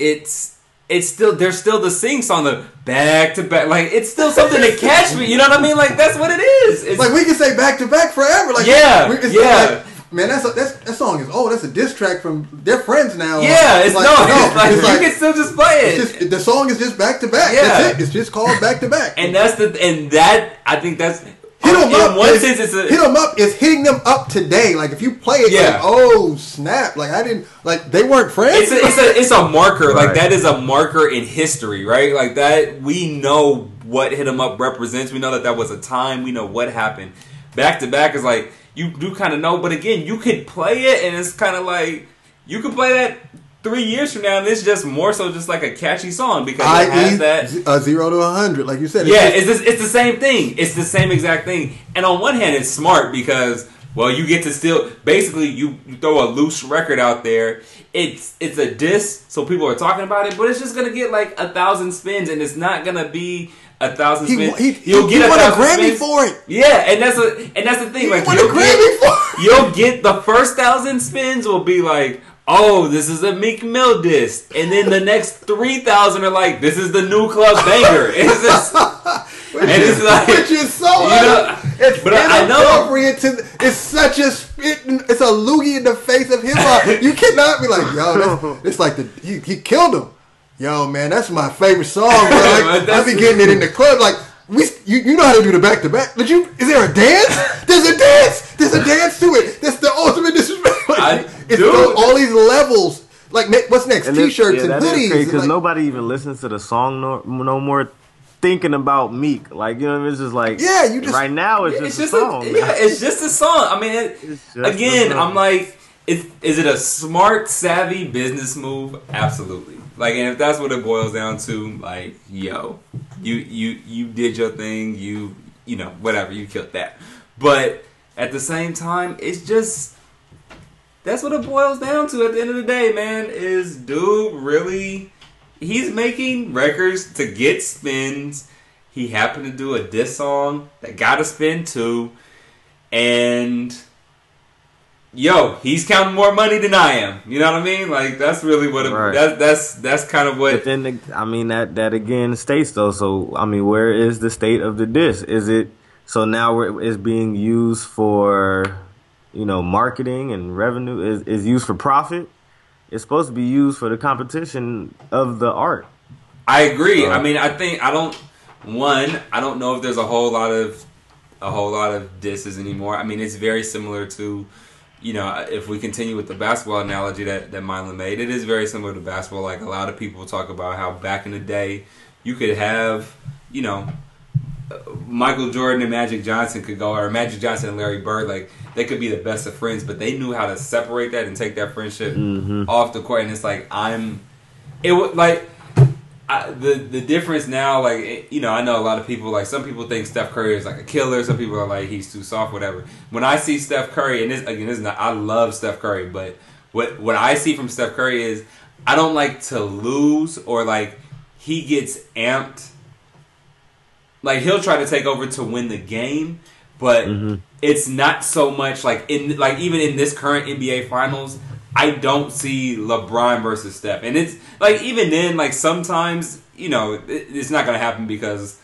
it's it's still there's still the sing song the back to back like it's still something to catch me. You know what I mean? Like that's what it is. It's Like we can say back to back forever. Like Yeah, we yeah. like, man, that's a, that's that song is oh that's a diss track from their friends now. yeah, it's like, no, it's like, it's you like- can still just play it. it's just, the song is just back to back. Yeah. That's it. It's just called back to back. and that's the and that I think that's Hit 'em in up. one is- sense it's a hit 'em up is hitting them up today. Like if you play it, Yeah. like, oh snap! Like I didn't like they weren't friends. it's a, it's a it's a marker like that is a marker in history right like that we know what hit them up represents we know that that was a time we know what happened back to back is like you do kind of know but again you could play it and it's kind of like you could play that three years from now and it's just more so just like a catchy song because it I.e. has that a zero to a hundred, like you said. yeah, just- it's, it's the same thing. It's the same exact thing. And on one hand, it's smart because well, you get to still basically you, you throw a loose record out there. It's it's a diss, so people are talking about it, but it's just gonna get like a thousand spins, and it's not gonna be a thousand he, spins. he, you'll he get won a a Grammy spins. for it. Yeah, and that's a and that's the thing. He like won a you'll Grammy get, for it. you'll get the first thousand spins will be like, oh, this is a Meek Mill disc, and then the next three thousand are like, this is the new club banger. It's just, Which And is, it's like- which is so you know, it's but I- I know- inappropriate to it's such a it's a loogie in the face of hip hop. you cannot be like, yo, it's like the he, he killed him. Yo, man, that's my favorite song, bro. Like, I be getting it in the club. Like we, you, you know how to do the back to back. Did you? Is there a dance? There's a dance. There's a dance to it. That's the ultimate disrespect. Like, I it's do. all, all these levels. Like, what's next? And T-shirts yeah, and hoodies. Cause Like, nobody even listens to the song no, no more. Thinking about Meek, like you know, what I mean? it's just like Yeah, you just- right now it's it's just, just a a, song. yeah, it's just a song. I mean, it, It's just a again. I'm like, is, is it a smart, savvy business move? Absolutely. Like, and if that's what it boils down to, like, yo, you you you did your thing. You you know whatever. You killed that. But at the same time, it's just that's what it boils down to. At the end of the day, man, is dude really? He's making records to get spins. He happened to do a diss song that got a spin too, and yo, he's counting more money than I am. You know what I mean? Like that's really what it, Right. that's that's that's kind of what But then, the, I mean that that again states though. So I mean, where is the state of the disc? Is it so now it's being used for you know marketing and revenue? Is is used for profit? It's supposed to be used for the competition of the art. I agree. So- I mean, I think I don't. One, I don't know if there's a whole lot of a whole lot of disses anymore. I mean, it's very similar to, you know, if we continue with the basketball analogy that that Mylan made, it is very similar to basketball. Like a lot of people talk about how back in the day, you could have, you know. Michael Jordan and Magic Johnson could go, or Magic Johnson and Larry Bird, like they could be the best of friends, but they knew how to separate that and take that friendship Mhm. off the court. And it's like I'm, it would like I, the the difference now, like you know, I know a lot of people. Like some people think Steph Curry is like a killer. Some people are like he's too soft, whatever. When I see Steph Curry, and this again, this is not. I love Steph Curry, but what what I see from Steph Curry is I don't like to lose or like he gets amped. Like he'll try to take over to win the game, but mm-hmm. it's not so much like in like even in this current NBA Finals. I don't see LeBron versus Steph, and it's like even then, like sometimes you know it, it's not gonna happen because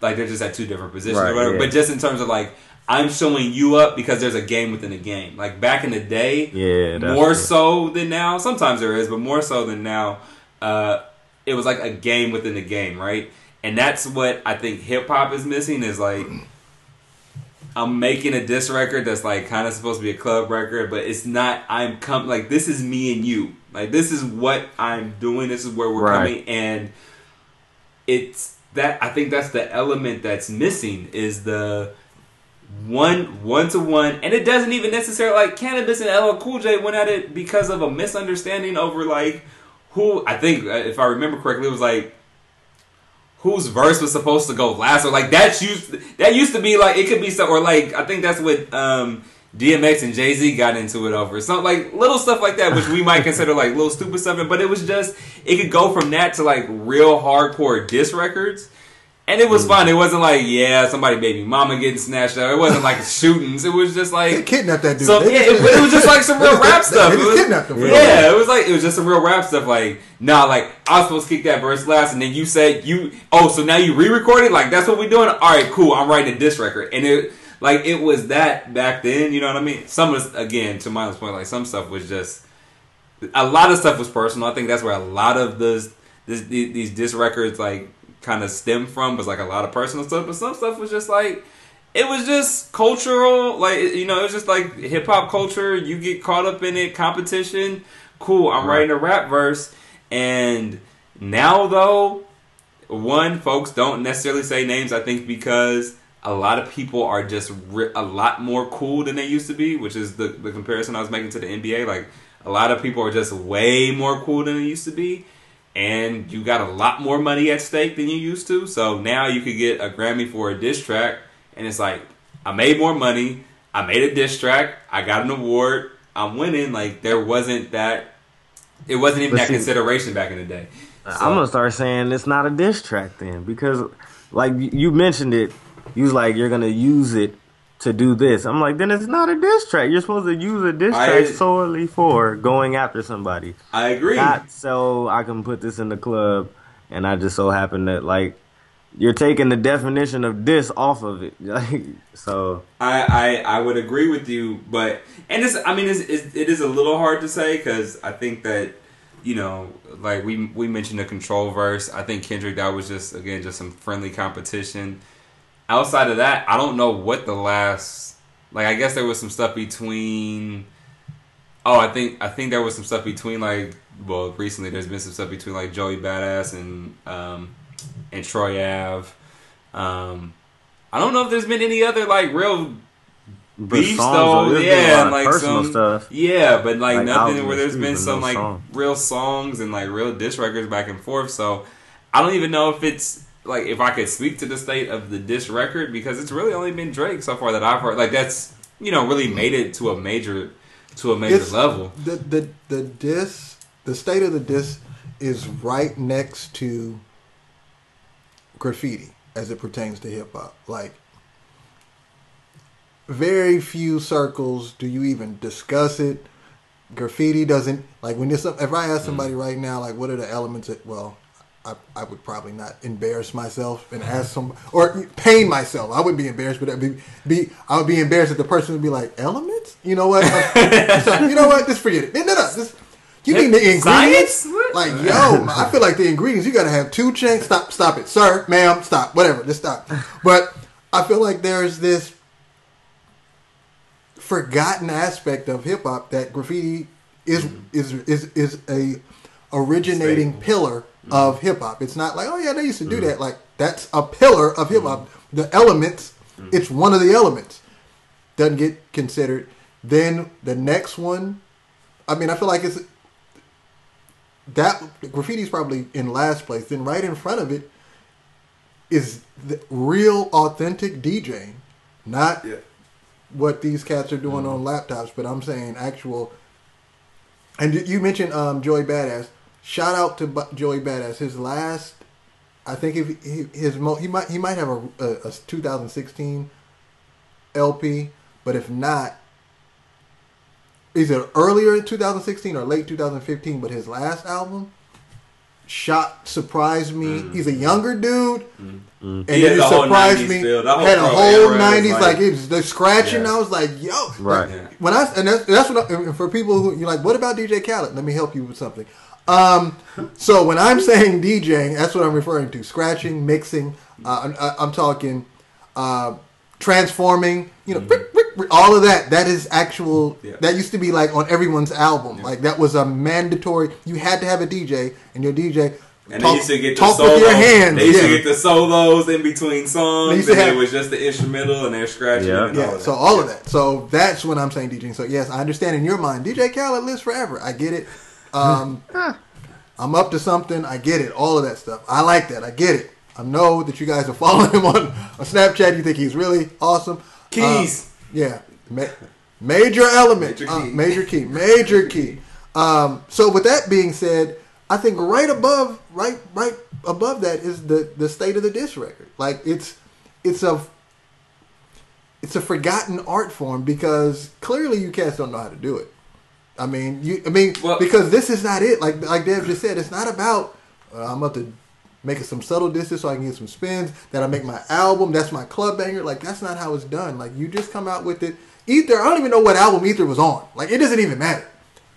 like they're just at two different positions Right, or whatever. yeah. But just in terms of like I'm showing you up because there's a game within a game. Like back in the day, Yeah, more true. so than now. Sometimes there is, but more so than now. Uh, it was like a game within a game, right? And that's what I think hip hop is missing. Is like I'm making a diss record that's like kind of supposed to be a club record, but it's not. I'm come like this is me and you. Like this is what I'm doing. This is where we're Right. coming, and it's that. I think that's the element that's missing. Is the one one to one, and it doesn't even necessarily like Canibus and LL Cool J went at it because of a misunderstanding over like who I think uh, if I remember correctly it was like whose verse was supposed to go last or like that used that used to be like it could be so or like I think that's what um DMX and Jay Z got into it over. Something like little stuff like that which we might consider like little stupid stuff but it was just it could go from that to like real hardcore diss records and it was Mm. fun it wasn't like yeah somebody baby mama getting snatched up it wasn't like shootings it was just They like kidnapped that dude. so yeah, it, it was just like some real rap stuff. They It was- kidnapped him. yeah, it was like it was just some real rap stuff. Like, nah, like I was supposed to kick that verse last, and then you said you. Oh, so now you re-recorded? Like that's what we're doing? All right, cool. I'm writing a diss record, and it like it was that back then. You know what I mean? Some of again to Miles' point, like some stuff was just a lot of stuff was personal. I think that's where a lot of this, this these these diss records like kind of stem from was like a lot of personal stuff, but some stuff was just like it was just cultural, like you know, it was just like hip hop culture. You get caught up in it, competition. Cool, I'm Right. writing a rap verse, and now though, one folks don't necessarily say names. I think because a lot of people are just ri- a lot more cool than they used to be, which is the the comparison I was making to the NBA. Like a lot of people are just way more cool than they used to be. And you got a lot more money at stake than you used to. So now you could get a Grammy for a diss track and it's like I made more money. I made a diss track. I got an award. I'm winning. Like there wasn't that. It wasn't even But that see- consideration back in the day. So- I'm gonna start saying it's not a diss track then because, like you- you mentioned it, you was like you're gonna use it to do this. I'm like then it's not a diss track. You're supposed to use a diss I- track solely for going after somebody, I agree. not so I can put this in the club. And I just so happen that like you're taking the definition of diss off of it. So, I, I I would agree with you, but and it's I mean it's, it's, it is a little hard to say because I think that you know like we we mentioned the control verse. I think Kendrick that was just again just some friendly competition. Outside of that, I don't know what the last like. I guess there was some stuff between. Oh, I think I think there was some stuff between like well recently there's been some stuff between like Joey Badass and um and Troy Ave. Um, I don't know if there's been any other like real but beefs though. been Yeah, and like some stuff. Yeah, but like, Like, nothing where there's been but some no like song. real songs and like real diss records back and forth. So I don't even know if it's like if I could speak to the state of the diss record because it's really only been Drake so far that I've heard. Like that's you know really made it to a major to a major It's- level. The the the diss, the state of the diss, is right next to graffiti as it pertains to hip hop. Like, very few circles do you even discuss it. Graffiti doesn't like when this. If I ask mm. somebody right now, like, what are the elements? That, well, I, I would probably not embarrass myself and ask some or pain myself. I wouldn't be embarrassed, but be, be I would be embarrassed that the person would be like elements. You know what? So, you know what? Just forget it. No, no, no. Just, you mean the ingredients? Like, yo, I feel like the ingredients. You got to have two chains. Stop, stop it, sir, ma'am. Stop, whatever. Just stop. But I feel like there's this forgotten aspect of hip hop that graffiti is mm-hmm. is is is a originating Staple. pillar of hip hop. It's not like oh yeah they used to do that. Like that's a pillar of hip hop. The elements, it's one of the elements. Doesn't get considered. Then the next one, I mean, I feel like it's that graffiti's probably in last place. Then right in front of it is the real authentic DJing, not Yeah. what these cats are doing on laptops. But I'm saying actual. And you- you mentioned um, Joey Badass. Shout out to Bu- Joey Badass. His last, I think if he, his mo- he might he might have a, a, a 2016 LP, but if not, either earlier in 2016 or late 2015. But his last album, shot surprised me. He's a younger dude, and Mm. He it had the whole surprised me. feel. That whole Had a pro whole 90s like, like- it's the scratching. Yeah. I was like, yo, Right. like, Yeah. when I and that's, that's what I, for people who you're like, what about DJ Khaled? Let me help you with something. Um, so when I'm saying DJing, that's what I'm referring to: scratching, mixing. Uh, I, I'm talking uh, transforming. You know, brick, brick, brick, all of that. That is actual. Mm-hmm. Yeah. That used to be like on everyone's album. Like that was a mandatory. You had to have a DJ, and your DJ. And talk, they used to get the talk solos. with your hands. They used yeah. to get the solos in between songs, They and used to it have- was just the instrumental, and they're scratching. Yeah. and all Yeah, of so that. all of that. So that's when I'm saying DJing. So yes, I understand in your mind, DJ Khaled lives forever. I get it. Um, I'm up to something. I get it. All of that stuff. I like that. I get it. I know that you guys are following him on, on Snapchat. You think he's really awesome. Keys. Uh, yeah. Ma- major element. Major Uh, key. major key. Major key. Um, so with that being said, I think right above, right, right above that is the the state of the disc record. Like it's, it's a it's a forgotten art form because clearly you cats don't know how to do it. I mean, you. I mean, Well- because this is not it. Like like Dev just said, it's not about uh, I'm about to make it some subtle distance so I can get some spins. That I make my album. That's my club banger. Like that's not how it's done. Like you just come out with it. Ether. I don't even know what album Ether was on. Like it doesn't even matter.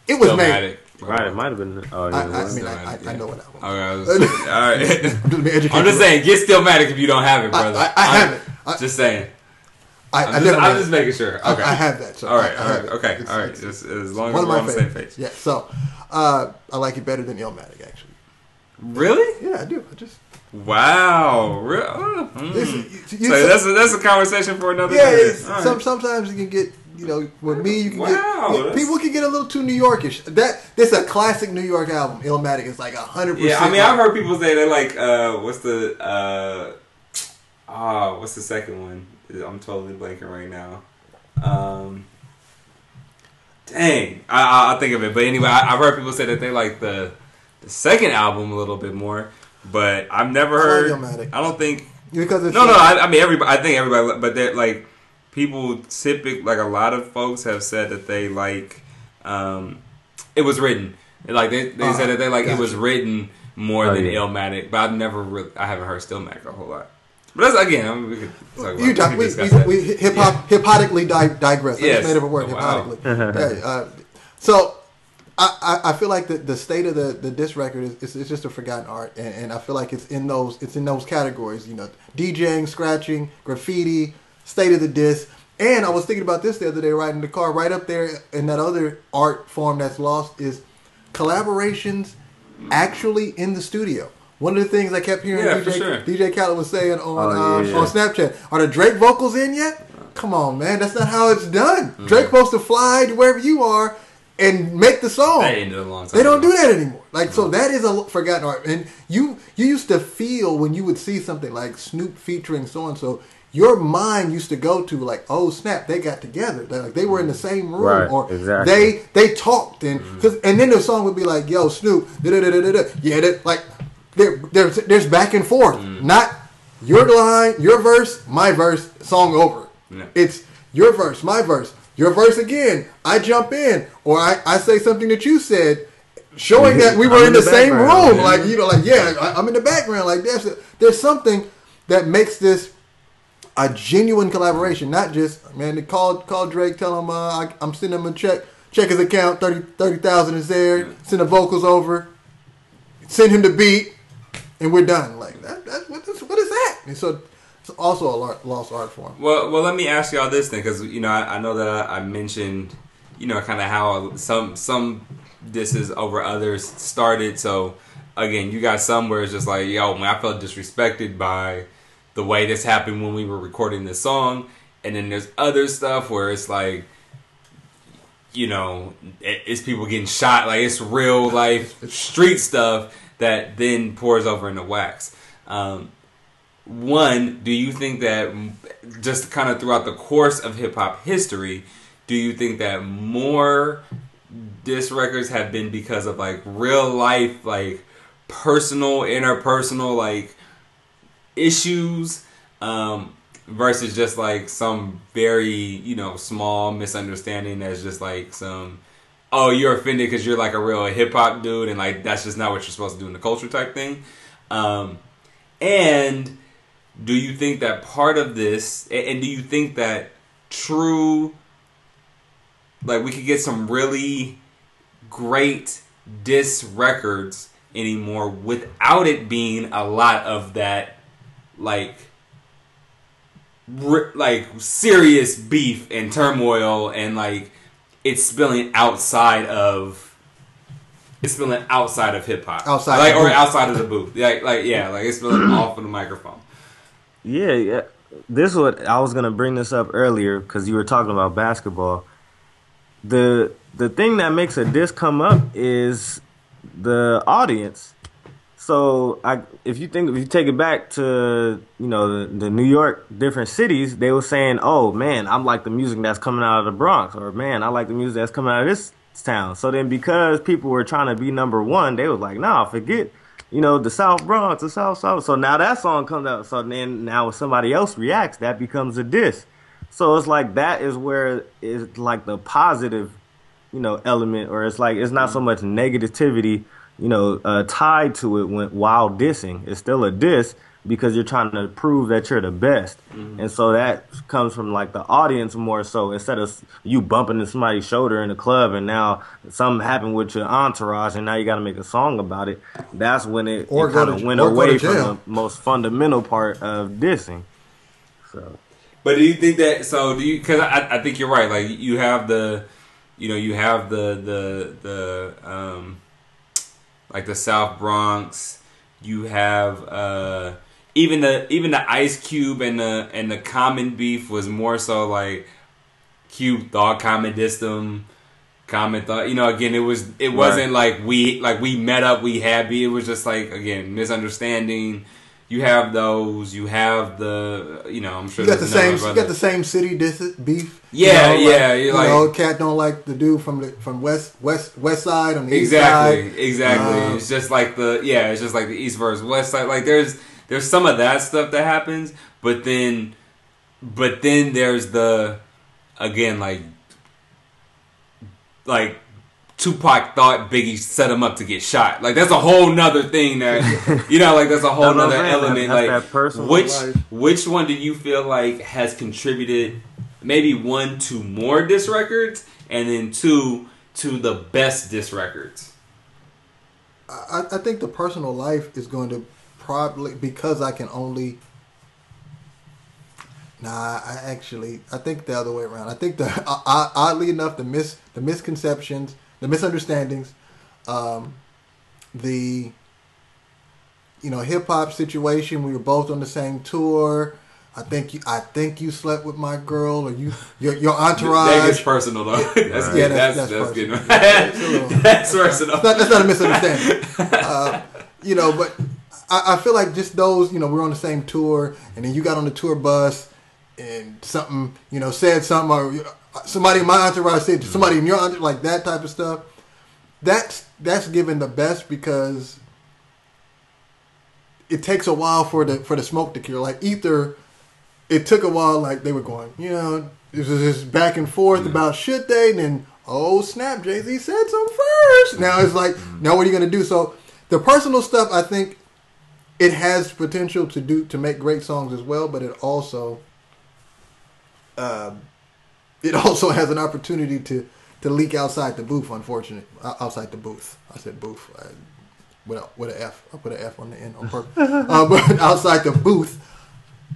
It was made. Stillmatic. Right, it might have been. Oh, yeah, I, it I mean, I, I, I know what album. Okay, I was- all right. I'm just being. I'm just saying, get Stillmatic if you don't have it, I- brother. I- I have it. I- just saying. I, I'm, I just, I'm just making sure. I- Okay. I have that. So all right. I- I all it. Okay. It's- all right. it's- Just, as long as we're on the same page. Yeah. So uh, I like it better than Illmatic actually. Really? Yeah, I do. I just Wow. Real? oh, mm. This- you- you- so that's a, that's a conversation for another yeah. day. All right. some, sometimes you can get you know with me you can Wow, get yeah, people can get a little too New Yorkish. That this a classic New York album. Illmatic is like a hundred percent. Yeah, I mean, I've heard people say they're like, uh, what's the, uh, ah, what's the second one? I'm totally blanking right now. Um, dang, I, I- I'll think of it. But anyway, I, I've heard people say that they like the the second album a little bit more. But I've never heard. I don't think. because it's No, no. I, I mean, everybody. I think everybody. But they're like people. Typically, like a lot of folks have said that they like. Um, it was written. Like they, they Uh, said that they like it was written more Oh, than yeah. Illmatic, but I've never really, I haven't heard Stillmatic a whole lot. But that's again, I mean, we could talk about You talk, we we, we, we hip hop hypotically di- digress. I Yes. just made up a word Oh, wow. hypotically. Hey, uh, so I, I, I feel like the, the state of the, the disc record is it's, it's just a forgotten art, and, and I feel like it's in those it's in those categories. You know, DJing, scratching, graffiti, state of the disc. And I was thinking about this the other day, riding the car. Right up there in that other art form that's lost is collaborations actually in the studio. One of the things I kept hearing Yeah, DJ, sure. DJ Khaled was saying on Oh, uh, yeah, yeah. on Snapchat, are the Drake vocals in yet? Come on, man, that's not how it's done. Mm-hmm. Drake's supposed to fly to wherever you are and make the song. That ended a long time. They don't ago. do that anymore. Like so, that is a forgotten art. And you you used to feel when you would see something like Snoop featuring so and so, your mind used to go to like, oh snap, they got together. They're like they were in the same room, Right, or exactly. they they talked and cause, and then the song would be like, yo Snoop, da da da da da. Yeah, that like there there's there's back and forth, not your line, your verse, my verse, song over. Yeah. It's your verse, my verse, your verse again. I jump in, or I, I say something that you said, showing that we were in in the, the same room. yeah. Like you know, like yeah, I, I'm in the background. Like there's there's something that makes this a genuine collaboration, not just man. They call call Drake, tell him uh, I, I'm sending him a check, check his account, 30 30,000 is there. Send the vocals over, send him the beat, and we're done. Like that, that what, is, what is that? And so it's also a lost art form. Well, well, let me ask y'all this then, because you know I, I know that I, I mentioned, you know, kind of how some some disses over others started. So again, you got some where it's just like, yo, man, I felt disrespected by the way this happened when we were recording this song, and then there's other stuff where it's like, you know, it's people getting shot. Like it's real life street stuff that then pours over into wax. Um, one, do you think that just kind of throughout the course of hip hop history, do you think that more diss records have been because of like real life, like personal, interpersonal, like issues, um, versus just like some very you know small misunderstanding that's just like some oh you're offended because you're like a real hip hop dude and like that's just not what you're supposed to do in the culture type thing. Um, and do you think that part of this, and do you think that true, like we could get some really great diss records anymore without it being a lot of that, like, like serious beef and turmoil and like it's spilling outside of it's spilling outside of hip hop, outside like or outside of the booth, like like yeah, like it's spilling off of the microphone. Yeah, yeah. This what I was gonna bring this up earlier because you were talking about basketball. The the thing that makes a disc come up is the audience. So I, if you think if you take it back to you know the, the New York different cities, they were saying, "Oh man, I'm like the music that's coming out of the Bronx," or "Man, I like the music that's coming out of this town." So then, because people were trying to be number one, they was like, "Nah, forget you know, the South Bronx, the South South. So now that song comes out. So then now if somebody else reacts, that becomes a diss. So it's like that is where it's like the positive, you know, element, or it's like it's not so mm. much negativity, you know, uh, tied to it when while dissing. It's still a diss because you're trying to prove that you're the best. Mm-hmm. And so that comes from like the audience more so instead of you bumping into somebody's shoulder in the club and now something happened with your entourage and now you got to make a song about it. That's when it, or it kind of went away from the most fundamental part of dissing. So. But do you think that? So do you? Because I, I think you're right. Like you have the, you know, you have the the the um, like the South Bronx. You have uh even the even the Ice Cube and the and the Common beef was more so like Cube thought Common dissed him. Common thought you know again it was it wasn't right. like we like we met up we happy it was just like again misunderstanding. You have those. You have the you know I'm sure you got the same you got the same city dis- beef. Yeah, you know, yeah. Like, you like, know, cat don't like the dude from the from west west west side on the exactly, east side. Exactly, um, It's just like the yeah. It's just like the east versus west side. Like there's there's some of that stuff that happens, but then but then there's the again like like Tupac thought Biggie set him up to get shot. Like that's a whole nother thing that you know, like that's a whole nother element. That's, like which life. which one do you feel like has contributed maybe one to more disc records and then two to the best disc records? I, I think the personal life is going to probably because I can only. Nah, I actually I think the other way around. I think the uh, oddly enough the mis the misconceptions, the misunderstandings, um, the you know hip hop situation. We were both on the same tour. I think you. I think you slept with my girl, or you. Your, your entourage. That gets personal, though. That's, right. yeah, that's, that's, that's, personal. that's, that's personal. That's not, that's not a misunderstanding. Uh, you know, but I, I feel like just those, you know, we're on the same tour, and then you got on the tour bus, and something, you know, said something, or you know, somebody in my entourage said to somebody in your entourage, like that type of stuff. That's that's given the best because it takes a while for the for the smoke to cure. Like ether, it took a while. Like they were going, you know, it was just back and forth mm-hmm. about should they, and then oh snap, Jay Z said something first. Now it's like, mm-hmm. now what are you gonna do? So the personal stuff, I think, it has potential to do to make great songs as well, but it also uh, it also has an opportunity to to leak outside the booth. Unfortunately, outside the booth. I said booth I, with a, with an F. I put an F on the end on purpose. uh, but outside the booth,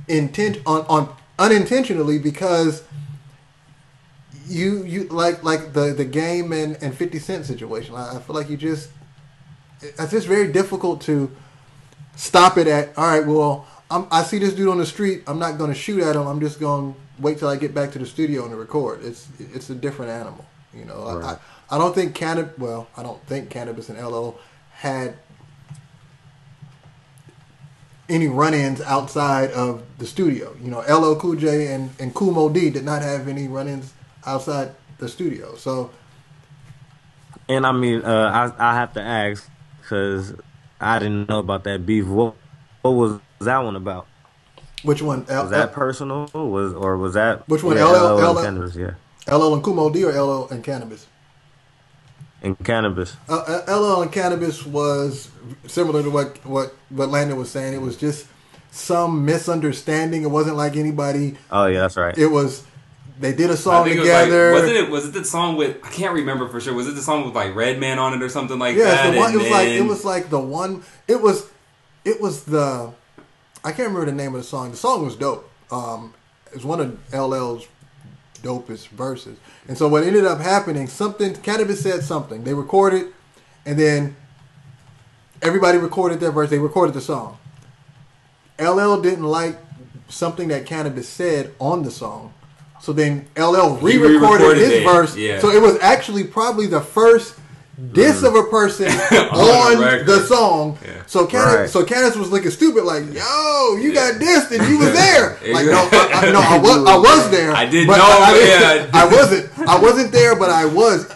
intent on on unintentionally because you you like like the the game and and Fifty Cent situation. I, I feel like you just it's just very difficult to stop it at all right. Well, I'm, i see this dude on the street. I'm not going to shoot at him. I'm just going to wait till I get back to the studio and record. It's it's a different animal. You know, Right. I, I don't think Canibus. Well, I don't think Canibus and LL had any run-ins outside of the studio. You know, LL Cool J and and Kool Moe Dee did not have any run-ins outside the studio. So And I mean, uh, I I have to ask because I didn't know about that beef. What what was that one about? Which one? L, Was that personal? Was or was that Which one, Yeah, LL? and LL? Canibus, yeah, LL and Kool Moe Dee or LL and Canibus? and Canibus. Uh, uh, LL and Canibus was similar to what what what Landon was saying. It was just some misunderstanding. It wasn't like anybody. Oh yeah, that's right. It was they did a I song together. it was like, wasn't it? Was it the song with? I can't remember for sure. Was it the song with like Redman on it or something like yeah, that? the one, it And was like it was like the one. It was it was the I can't remember the name of the song. The song was dope. Um, it was one of LL's dopest verses. And so what ended up happening, something Canibus said something. They recorded, and then everybody recorded their verse. They recorded the song. LL didn't like something that Canibus said on the song. So then LL re-recorded re-recorded his it, verse. yeah. So it was actually probably the first diss of a person on, record. the song. Yeah. So Canibus, Right. so Canibus was looking stupid, like, "Yo, you Yeah. got dissed and you was there." Like, no, I, I, no, I was, I was there. I didn't but know, I, I, yeah. I wasn't. I wasn't there, but I was.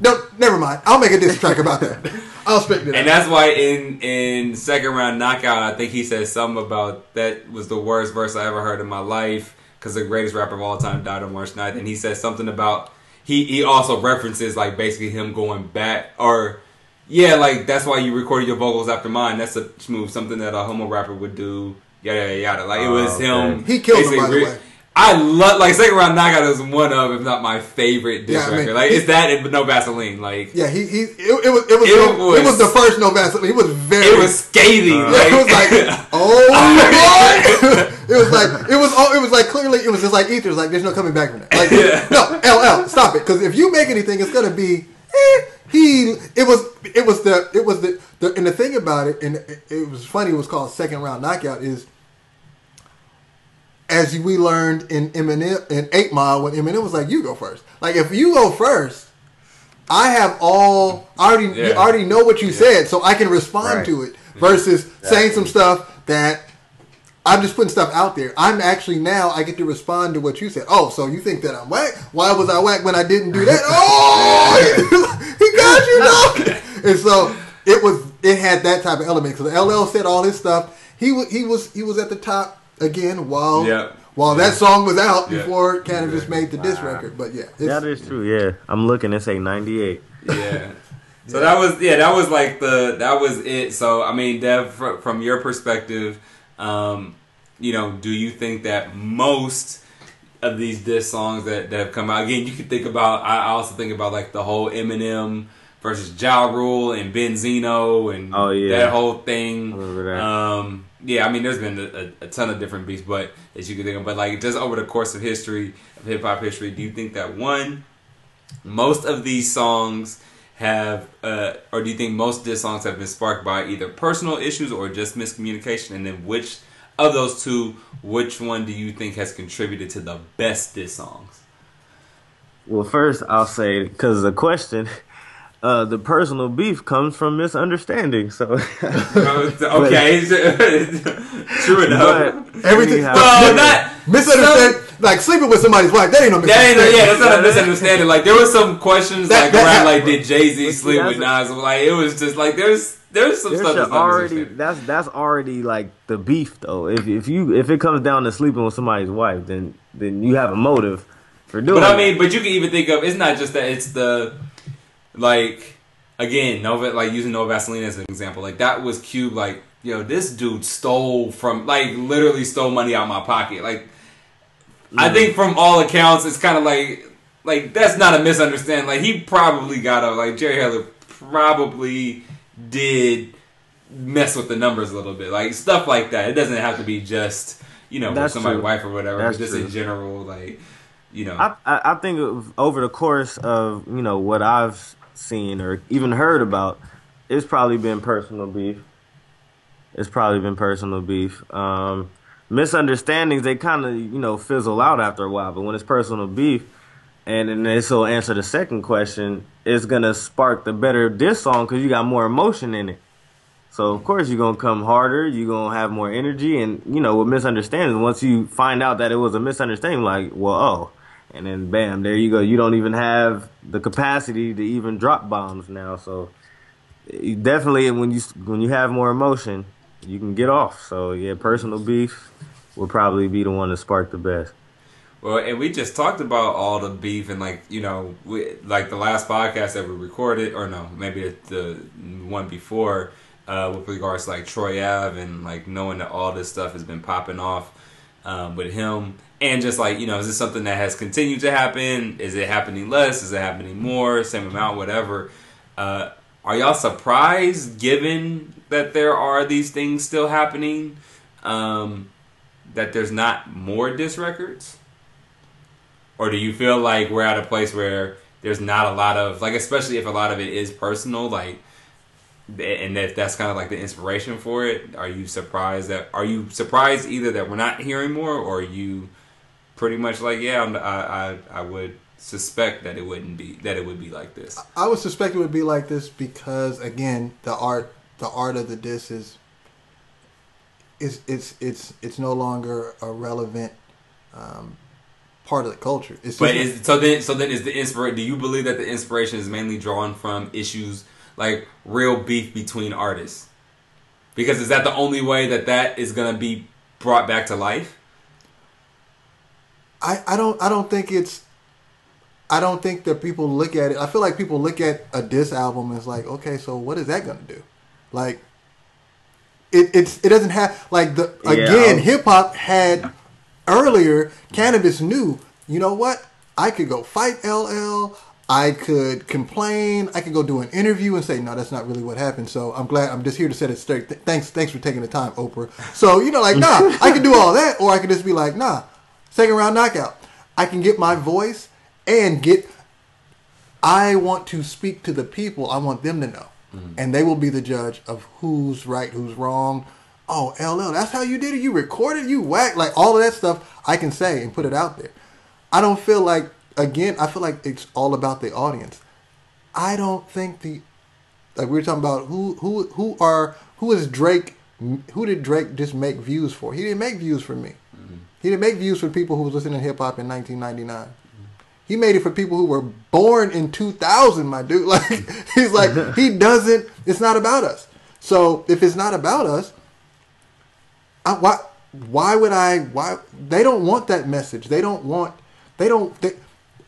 No, never mind. I'll make a diss track about that. I'll straighten it And out. that's why in in second round knockout, I think he said something about that was the worst verse I ever heard in my life because the greatest rapper of all time died on March 9th. And he said something about he he also references like basically him going back or yeah, like that's why you recorded your vocals after mine. That's a smooth something that a homo rapper would do. Yada yada yada. Like it Oh, was okay. him. He killed him, by the way. I love like second round knockout is one of if not my favorite diss Yeah, I mean, record. Like he- it's that and no Vaseline. Like yeah, he, he it, it was it was It no, it was was- the first no Vaseline. He was very it was scathing. Yeah, it was like, oh my! it was like it was all. it was like clearly it was just like ether. It was like there's no coming back from that. Like Yeah. no, LL, stop it. Because if you make anything, it's gonna be eh, he. It was it was the it was the, the and the thing about it, and it, it was funny. It was called second round knockout. Is as we learned in Eminem in Eight Mile when Eminem was like, "You go first. Like if you go first, I have all I already you Yeah. already know what you said, so I can respond Right. to it. Versus saying some stuff that I'm just putting stuff out there. I'm actually now I get to respond to what you said. Oh, so you think that I'm whack? Why was I whack when I didn't do that? Oh, he got you, dog. And so it was. It had that type of element because LL said all his stuff. He wa- he was he was at the top again while Yeah. while that song was out Yeah. before Canibus made the diss Wow. record. But yeah, it's, That is true. Yeah, I'm looking. It say 98. yeah. So that was yeah, that was like the that was it. So I mean, Dev, from your perspective, um, you know, do you think that most of these diss songs that, that have come out again, you could think about. I also think about like the whole Eminem versus Ja Rule and Benzino and Oh, yeah. that whole thing. That. Um, yeah, I mean, there's been a, a, a ton of different beats, but as you can think of, but like just over the course of history of hip hop history, do you think that one, most of these songs have, uh, or do you think most diss songs have been sparked by either personal issues or just miscommunication? And then which of those two, which one do you think has contributed to the best diss songs? Well, first I'll say because the question, uh, the personal beef comes from misunderstanding. So, okay, true enough. but Everything- anyhow- Well, not misunderstand. Like sleeping with somebody's wife. That ain't no That ain't misunderstanding. yeah, that's not a misunderstanding. Like there was some questions That- like that around happened. like did Jay Z sleep with that's Nas? Like it was just like there's there's some There's stuff that's already that's that's already like the beef though. If if you if it comes down to sleeping with somebody's wife, then then you have a motive for doing. But I it. mean, but you can even think of it's not just that it's the like again Nova like using No Vaseline as an example. Like that was Cube. Like yo, this dude stole from like literally stole money out of my pocket. Like I think from all accounts, it's kind of like like that's not a misunderstanding. Like he probably got a like Jerry Heller probably did mess with the numbers a little bit, like stuff like that. It doesn't have to be just you know with That's somebody's true. wife or whatever, That's just true. in general, like you know. I, I I think over the course of you know what I've seen or even heard about, it's probably been personal beef. It's probably been personal beef. Um, misunderstandings they kind of you know fizzle out after a while, but when it's personal beef, and then this will answer the second question. It's gonna spark the better diss song because you got more emotion in it. So of course you're gonna come harder. You're gonna have more energy, and you know with misunderstandings. Once you find out that it was a misunderstanding, like well, oh, and then bam, there you go. You don't even have the capacity to even drop bombs now. So eh, definitely, when you when you have more emotion, you can get off. So yeah, personal beef will probably be the one to spark the best. Well, and we just talked about all the beef and like you know, we, like the last podcast that we recorded, or no, maybe the, one before, uh, with regards to like Troy Ave and like knowing that all this stuff has been popping off um, with him, and just like you know, is this something that has continued to happen? Is it happening less? Is it happening more? Same amount? Whatever. Uh, are y'all surprised, given that there are these things still happening, um, that there's not more disc records? or do you feel like we're at a place where there's not a lot of like especially if a lot of it is personal like and if that's kind of like the inspiration for it are you surprised that are you surprised either that we're not hearing more or you pretty much like yeah I'm, I, I i would suspect that it wouldn't be that it would be like this I would suspect it would be like this because again, the art the art of the disc is is it's it's it's no longer a relevant um, part of the culture. It's but is so then so then is the inspiration do you believe that the inspiration is mainly drawn from issues like real beef between artists because is that the only way that that is going to be brought back to life I, I don't I don't think it's I don't think that people look at it. I feel like people look at a diss album and it's like, okay, so what is that gonna do? Like it it's it doesn't have like the again hip hop had earlier Canibus knew, you know what? I could go fight LL, I could complain, I could go do an interview and say, no, that's not really what happened. So I'm glad I'm just here to set it straight. Th- thanks thanks for taking the time, Oprah. So, you know, like, nah, I could do all that, or I could just be like, nah, second round knockout. I can get my voice and get I want to speak to the people. I want them to know. Mm. And they will be the judge of who's right, who's wrong. Oh, LL, that's how you did it. You recorded, you whack. Like all of that stuff I can say and put it out there. I don't feel like, again, I feel like it's all about the audience. I don't think the, like we were talking about who, who, who are, who is Drake, who did Drake just make views for? He didn't make views for me. Mm-hmm. He didn't make views for people who was listening to hip hop in 1999. He made it for people who were born in 2000, my dude. Like he's like he doesn't. It's not about us. So if it's not about us, I, why why would I? Why they don't want that message? They don't want. They don't. They,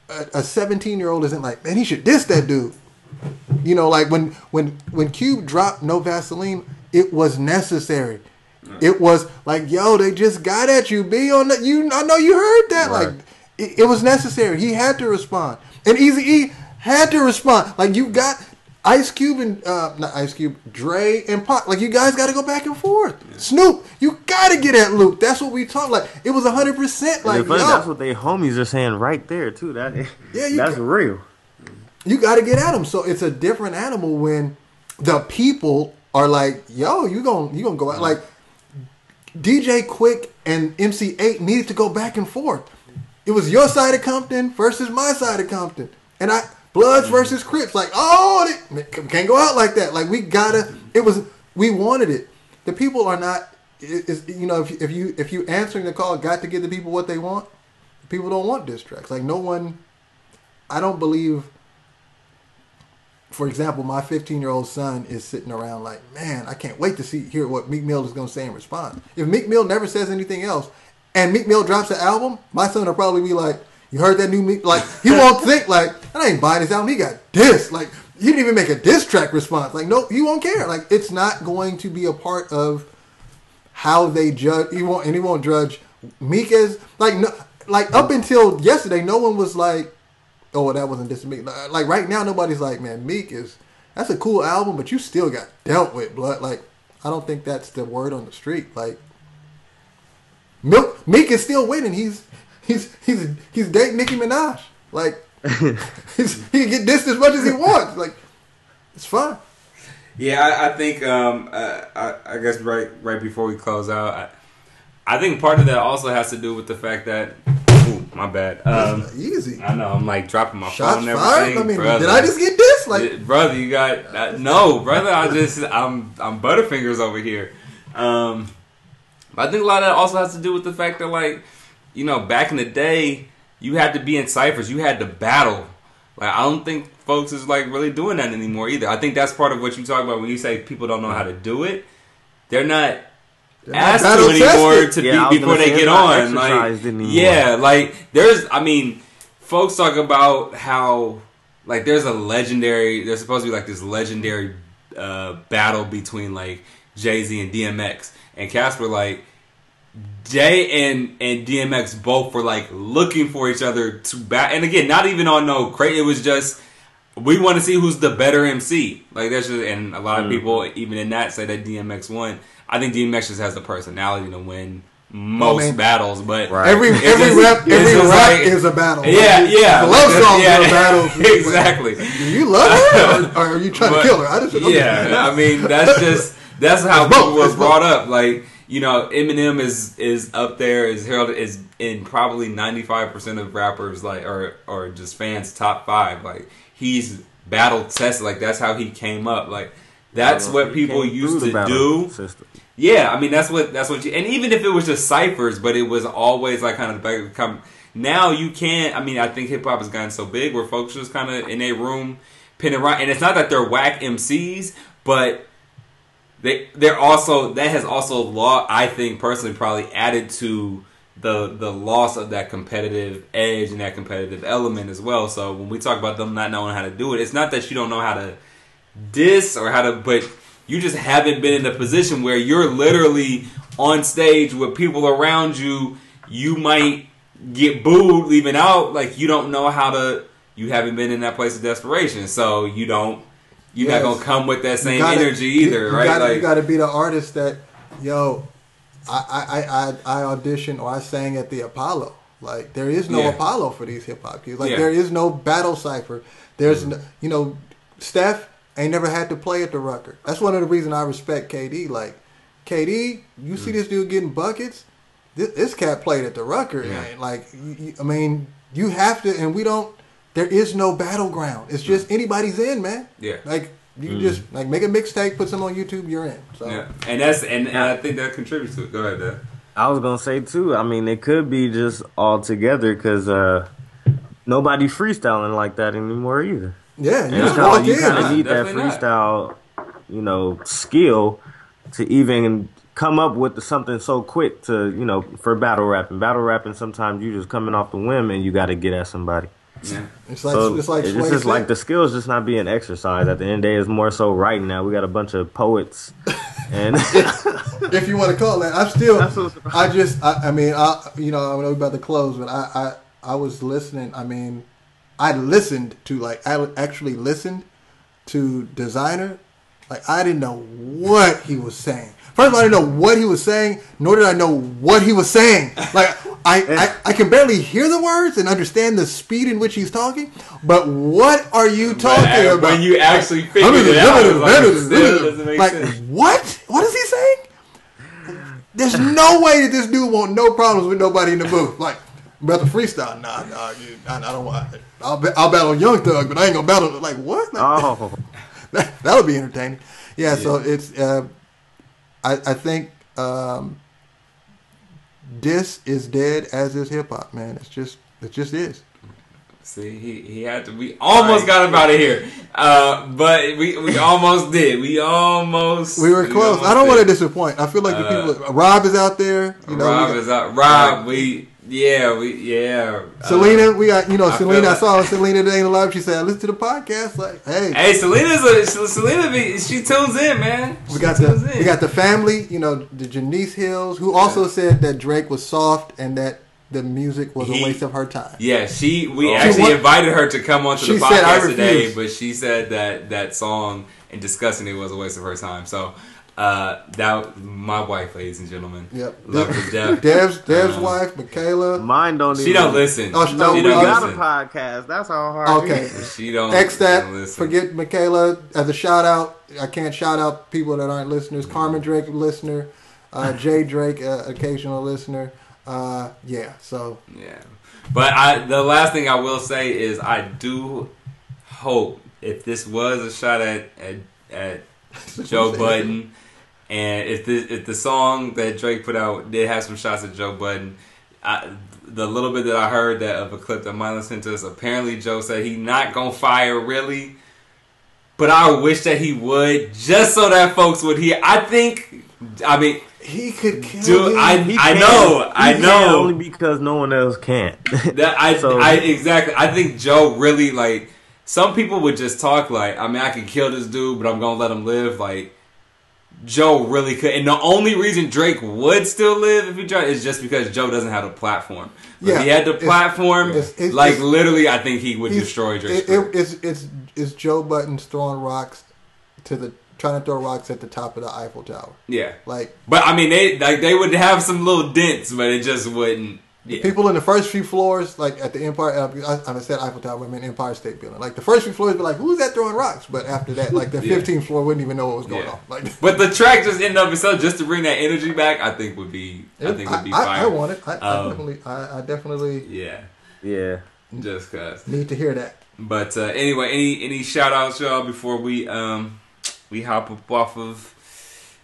a 17 year old isn't like man. He should diss that dude. You know, like when when when Cube dropped No Vaseline, it was necessary. It was like, yo, they just got at you. Be on that. You, I know you heard that. Right. Like, it, it was necessary. He had to respond, and Easy E had to respond. Like, you got Ice Cube and uh, not Ice Cube, Dre and Pop. Like, you guys got to go back and forth. Snoop, you got to get at Luke. That's what we talk. Like, it was hundred percent. Like, funny, that's what they homies are saying right there too. That Yeah, that's ca- real. you got to get at them. So it's a different animal when the people are like, "Yo, you gon' you gonna go out like." DJ Quik and MC Eiht needed to go back and forth. It was your side of Compton versus my side of Compton, and I Bloods mm. versus Crips. Like, oh, they, can't go out like that. Like we gotta. It was we wanted it. The people are not. It's, you know, if you, if you if you answering the call, got to give the people what they want. People don't want diss tracks. Like no one. I don't believe for example, my 15 year old son is sitting around like, man, I can't wait to see hear what Meek Mill is going to say in response. If Meek Mill never says anything else, and Meek Mill drops an album, my son will probably be like, you heard that new Meek? Like he won't think like, I ain't buying this album. He got diss. Like he didn't even make a diss track response. Like no, he won't care. Like it's not going to be a part of how they judge. He won't, and he won't judge Meek as like no, like up until yesterday, no one was like, oh, that wasn't this Meek. Like right now, nobody's like, man, Meek is that's a cool album, but you still got dealt with, blood. Like I don't think that's the word on the street. Like Milk, Meek is still winning. He's he's he's he's dating Nicki Minaj. Like he's, he can get dissed as much as he wants. Like it's fun. Yeah, I, I think um, uh, I, I guess right right before we close out, I, I think part of that also has to do with the fact that ooh, My bad. Um, Easy. I know. I'm like dropping my Shots phone and fired. everything. I mean, brother. did I just get this? Like, brother, you got uh, no, brother. I just I'm I'm Butterfingers over here. Um, but I think a lot of that also has to do with the fact that like you know back in the day you had to be in ciphers, you had to battle. Like I don't think folks is like really doing that anymore either. I think that's part of what you talk about when you say people don't know how to do it. They're not they're not asked to anymore tested. to Yeah, be before they get on. Like, anymore. yeah, like there's, I mean, folks talk about how like there's a legendary. There's supposed to be like this legendary uh, battle between like Jay Z and DMX, and Casper like. Jay and and DMX both were like looking for each other to bat, and again, not even on no crate. It was just we want to see who's the better MC. Like that's just, and a lot of Mhm. people even in that say that DMX won. I think DMX just has the personality to win most man. battles, but Right. Every It's every just- rap it's every just rap like- is a battle. yeah, Like, yeah, The love song songs yeah, are a battle. exactly. Do you love her, or, or are you trying But- to kill her? I just. Yeah, I mean that's just that's how It's people were brought up. Like you know, Eminem is is up there is heralded is in probably ninety five percent of rappers like or or just fans top five. Like he's battle tested. Like that's how he came up. Like that's Well, what people used to do. System. Yeah, I mean that's what that's what you and even if it was just ciphers, but it was always like kind of the back of come. Now you can't. I mean, I think hip hop has gotten so big where folks just kind of in a room pinning around, and it's not that they're whack MCs, but they they're also that has also law. I think personally probably added to the the loss of that competitive edge and that competitive element as well. So when we talk about them not knowing how to do it, it's not that you don't know how to diss or how to, but you just haven't been in a position where you're literally on stage with people around you. You might get booed leaving out, like you don't know how to. You haven't been in that place of desperation, so you don't. You're Yes. not gonna come with that same gotta- energy either, you right? Gotta, like, you got to be the artist that, yo, I, I, I, I auditioned or I sang at the Apollo. Like there is no Yeah. Apollo for these hip hop kids. Like Yeah. there is no battle cipher. There's no, you know, Steph ain't never had to play at the Rucker. That's one of the reasons I respect KD. Like KD, you Mm. see this dude getting buckets. This, this cat played at the Rucker. Yeah. Like you- you- I mean, you have to, and we don't. There is no battleground. It's just anybody's in, man. Yeah. Like you can just like make a mixtape, put some on YouTube, you're in. So yeah, and that's and, and I think that contributes to it. Go ahead, Dad. I was gonna say too. I mean, it could be just all together because uh, nobody freestyling like that anymore either. yeah, And you just so you kind of need that definitely not. freestyle, you know, skill to even come up with something so quick to, you know, for battle rapping. Battle rapping, sometimes you just coming off the whim and you got to get at somebody. Yeah. It's like so it's like it's just like the skills just not being exercised. At the end of the day, it's more so writing now. We got a bunch of poets, and if you want to call that. I'm still. I just. I, I mean, I you know I know we're about to close, but I I I was listening. I mean, I listened to like I actually listened to Desiigner. Like I didn't know what he was saying. First of all, I didn't know what he was saying, nor did I know what he was saying. Like I, I, I can barely hear the words and understand the speed in which he's talking. But what are you talking But, uh, about? when you actually I figured mean, it out, it's like, it doesn't make like sense. what? What is he saying? There's no way that this dude want no problems with nobody in the booth. Like about the freestyle, nah, nah, you, I, I don't want. I'll, ba- I'll battle Young Thug, but I ain't gonna battle. Like what? Oh, that, that'll be entertaining. Yeah, so it's. Uh, I I think um, this is dead as is hip hop, man. It's just it just is. See, he, he had to. We almost got him out of here, uh, but we we almost did. We almost We were close. almost I don't want to disappoint. I feel like the Uh, people. Rob is out there. You know, Rob got- is out. Rob, we yeah, we yeah. uh, Selena, we got you know I Selena. I like- saw Selena today in the live. She said, "I listen to the podcast." Like, hey, Hey, Selena's a Selena. Be, she tunes in, man. we She got tunes the in. we got the family. You know, the Janice Hills, who also said that Drake was soft and that the music was He- a waste of her time. Yeah, she. We actually wa- invited her to come onto the She said, podcast today, but she said that that song and discussing it was a waste of her time. So uh, that my wife, ladies and gentlemen, Yep. love to death. Dev's Dev's Um, wife, Michaela. mine don't. She even, don't listen. Oh, she No, don't we don't got a podcast. That's how hard. Okay. it is. She don't. X that. don't. Forget Michaela as a shout out. I can't shout out people that aren't listeners. Carmen Drake, listener. Uh, Jay Drake, uh, occasional listener. Uh, yeah. So Yeah, but I the last thing I will say is I do hope if this was a shot at at, at Joe Budden, and if the if the song that Drake put out did have some shots at Joe Budden, I, the little bit that I heard that of a clip that Mylon sent us, apparently Joe said he not gonna fire really. But I wish that he would, just so that folks would hear. I think, I mean, he could kill Dude, him. I- I know, He I know. only because no one else can. That I, So- I exactly. I think Joe really like. Some people would just talk like, I mean, I can kill this dude, but I'm gonna let him live. Like, Joe really could, and the only reason Drake would still live if he tried is just because Joe doesn't have a platform. If Yeah, he had the platform, it's- it's- like it's- literally, I think he would destroy Drake. It, it, it's it's it's Joe Budden's throwing rocks to the trying to throw rocks at the top of the Eiffel Tower. yeah, Like but I mean, they like they would have some little dents, but it just wouldn't. Yeah. people in the first few floors, like at the Empire, uh, I, I said Eiffel Tower, I mean Empire State Building. Like the first few floors, be like, "Who's that throwing rocks?" But after that, like the Yeah. 15th floor wouldn't even know what was going Yeah. on. Like But the track just in and of itself, just to bring that energy back, I think would be, I think would be I, fire. I want it. I, I Um, definitely, I, I definitely Yeah, yeah. just cause. need to hear that. But uh, anyway, any any shout outs, y'all, before we um we hop up off of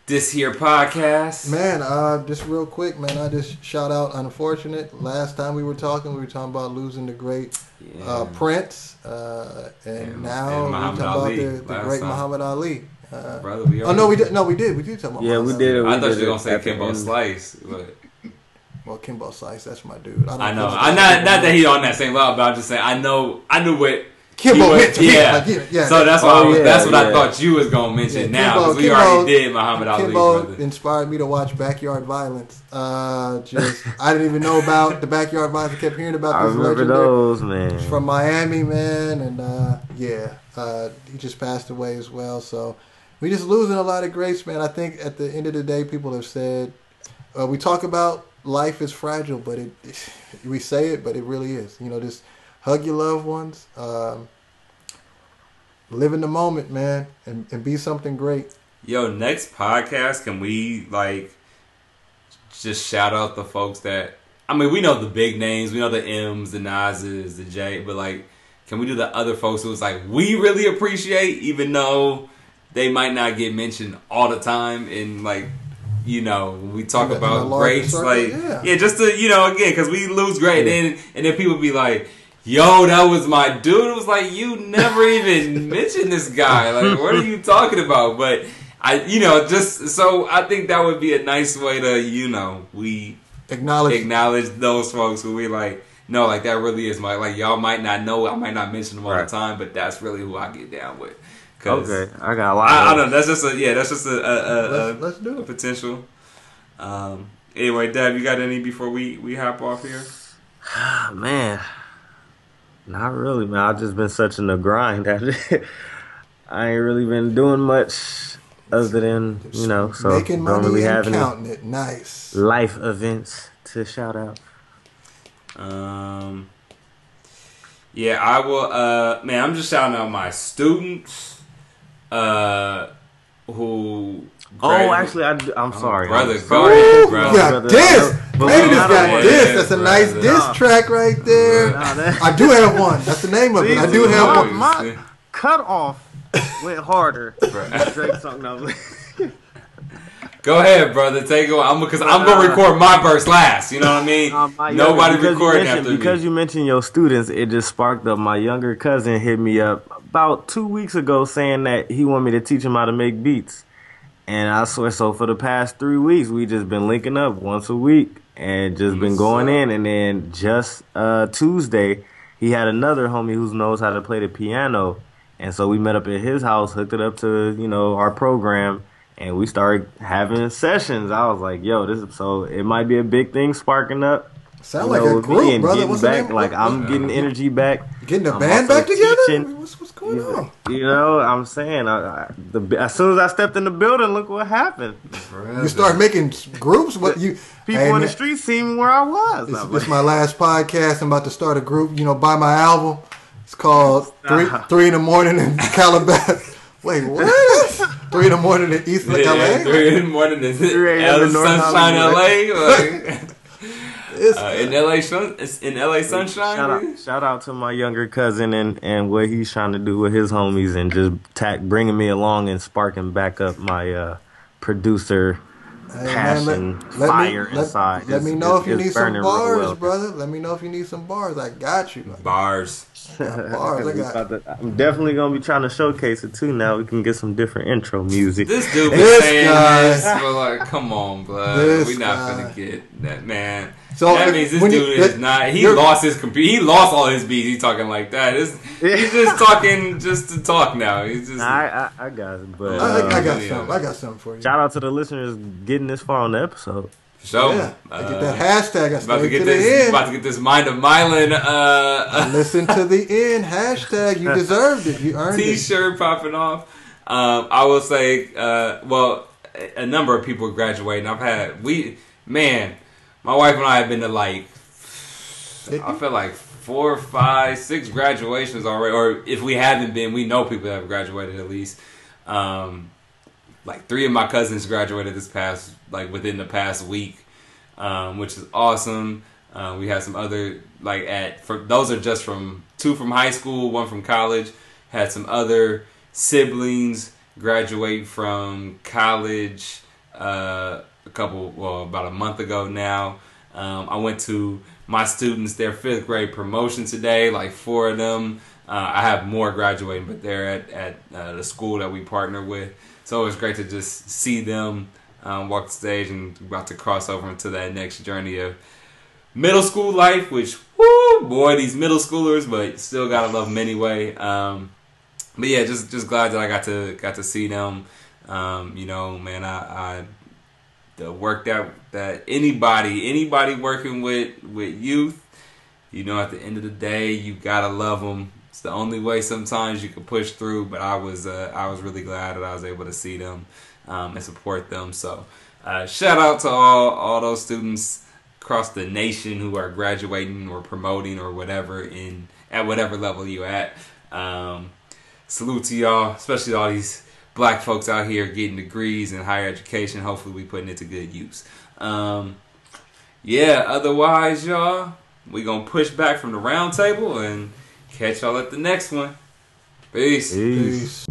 this here podcast? Man, uh, just real quick, man, I just shout out Unfortunate. Last time we were talking, we were talking about losing the great Yeah. uh, Prince, uh, and And- now and we're talking Ali about the, the great time. Muhammad Ali. Uh, brother, we oh no, we did. No, we did. We did talk about. Yeah, we did it. We I thought you were gonna say Kimbo end. Slice, but Well, Kimbo Slice, that's my dude. don't I know. think- I not not that he on that same level, but I'm just saying I know I knew what Kimbo he was- to yeah. Like, yeah, yeah. So that's why I Oh, was, yeah, that's what I thought you was gonna mention Yeah, now because we Kimbo- already did Muhammad Ali. Kimbo brother. inspired me to watch Backyard Violence. Uh, just I didn't even know about the Backyard Violence. I kept hearing about I remember legendary those, man. from Miami, man, and uh, yeah, uh, he just passed away as well. So we just losing a lot of greats, man. I think at the end of the day, people have said uh, we talk about life is fragile, but it we say it, but it really is. You know, just hug your loved ones, um, live in the moment, man, and, and be something great. Yo, next podcast, can we like just shout out the folks that I mean, we know the big names, we know the M's, the Nas's, the J, but like, can we do the other folks who was like we really appreciate, even though they might not get mentioned all the time in like. You know, when we talk about the larger greats, circle, like yeah. yeah. just to you know, again, because we lose great, Yeah. and and then people be like, "Yo, that was my dude." It was like you never even mentioned this guy. Like, what are you talking about? But I, you know, just so I think that would be a nice way to, you know, we Acknowledge. acknowledge those folks who we like. No, like that really is my like. Y'all might not know. I might not mention them all Right. the time, but that's really who I get down with. 'Cause Okay, I got a lot. I, I don't know. That's just a yeah. That's just a a, a, let's, let's do it. potential. Um. Anyway, Deb, you got any before we we hop off here? Ah, man, not really, man. I've just been such in the grind. I ain't really been doing much other than you know, so Making don't money really and have any it. Nice. life events to shout out. Um, yeah, I will. Uh, man, I'm just shouting out my students. Uh, who? Oh, gradu- actually, I, am sorry, brother, I'm sorry. ahead, Ooh, bro. you got Brother, this. but Maybe this gotta got this. That's a Yeah, nice brother. diss Nah. track right there. Nah, that- I do have one. That's the name of it. I do See, have my- one. my- Cut off went harder. Drake song. No, Go ahead, brother. Take it. I'm because I'm gonna record my verse last. You know what I mean? Uh, my Nobody younger- because you recording mentioned- after because me. you mentioned your students. It just sparked up. My younger cousin hit me up about two weeks ago saying that he wanted me to teach him how to make beats. And I swear, so for the past three weeks, we just been linking up once a week and just been going in. And then just uh, Tuesday, he had another homie who knows how to play the piano, and so we met up at his house, hooked it up to you know our program, and we started having sessions. I was like, "Yo, this is so it might be a big thing sparking up." Sound you like know, a with group, and brother. getting What's the back, name? like I'm getting energy back. Getting the I'm band back together? teaching. What's, what's going on? You know, I'm saying, I, I, the, as soon as I stepped in the building, look what happened. You start making groups? What you People in the street seen where I was. This, I'm this like, my last podcast. I'm about to start a group. You know, buy my album. It's called Three Three in the Morning in Calabasas. Wait, what? three in the morning in East Yeah, LA. three in the morning is it? 3 a.m. in L- North Sunshine Hollywood. LA. Like, This Uh, in LA, sun, it's in LA sunshine. Shout out, shout out to my younger cousin and, and what he's trying to do with his homies and just tack, bringing me along and sparking back up my uh, producer Hey, man, passion, let- let fire me, inside. Let is- me know is- if you need some burning real bars, well. brother. Let me know if you need some bars. I got you. I Bars. Got bars. I got... to, I'm definitely gonna be trying to showcase it too. Now we can get some different intro music. This dude was This saying guy. this, but like, come on, blood. This we not guy. gonna get that man. So, that means this when you- dude is that- not. He lost his computer. He lost all his beats. He's talking like that. It's, he's just talking just to talk now. He's just. I, I I got it, but I, I, I got yeah. something. I got something for you. shout out to the listeners getting this far on the episode. Show. yeah, I Uh, get that hashtag. I about to get to this. end. About to get this mind of Mylan. Uh, Listen to the end. Hashtag. You deserved it. You earned it. T-shirt popping off. Um, I will say, uh, well, a a number of people graduating. I've had we, man, my wife and I have been to like, I feel like four, five, six graduations already. Or if we haven't been, we know people that have graduated at least. Um, like three of my cousins graduated this past, like within the past week, um, which is awesome. Uh, we had some other like at for those are just from two from high school, one from college. Had some other siblings graduate from college uh, a couple, well, about a month ago now. Um, I went to my students their fifth grade promotion today, like four of them. Uh, I have more graduating, but they're at at uh, the school that we partner with. So it was great to just see them um, the stage and about to cross over into that next journey of middle school life, which whoo boy, these middle schoolers, but still gotta love them anyway. Um, but yeah, just just glad that I got to got to see them. Um, you know, man, I, I the work that that anybody anybody working with with youth, you know, at the end of the day, you gotta love them. It's the only way sometimes you can push through. But I was uh, I was really glad that I was able to see them um, and support them. So uh, shout out to all all those students across the nation who are graduating or promoting or whatever in at whatever level you at. Um, salute to y'all, especially all these black folks out here getting degrees in higher education. Hopefully, we putting it to good use. Um, yeah. Otherwise, y'all, we gonna push back from the round table and catch y'all at the next one. Peace. Peace. Peace.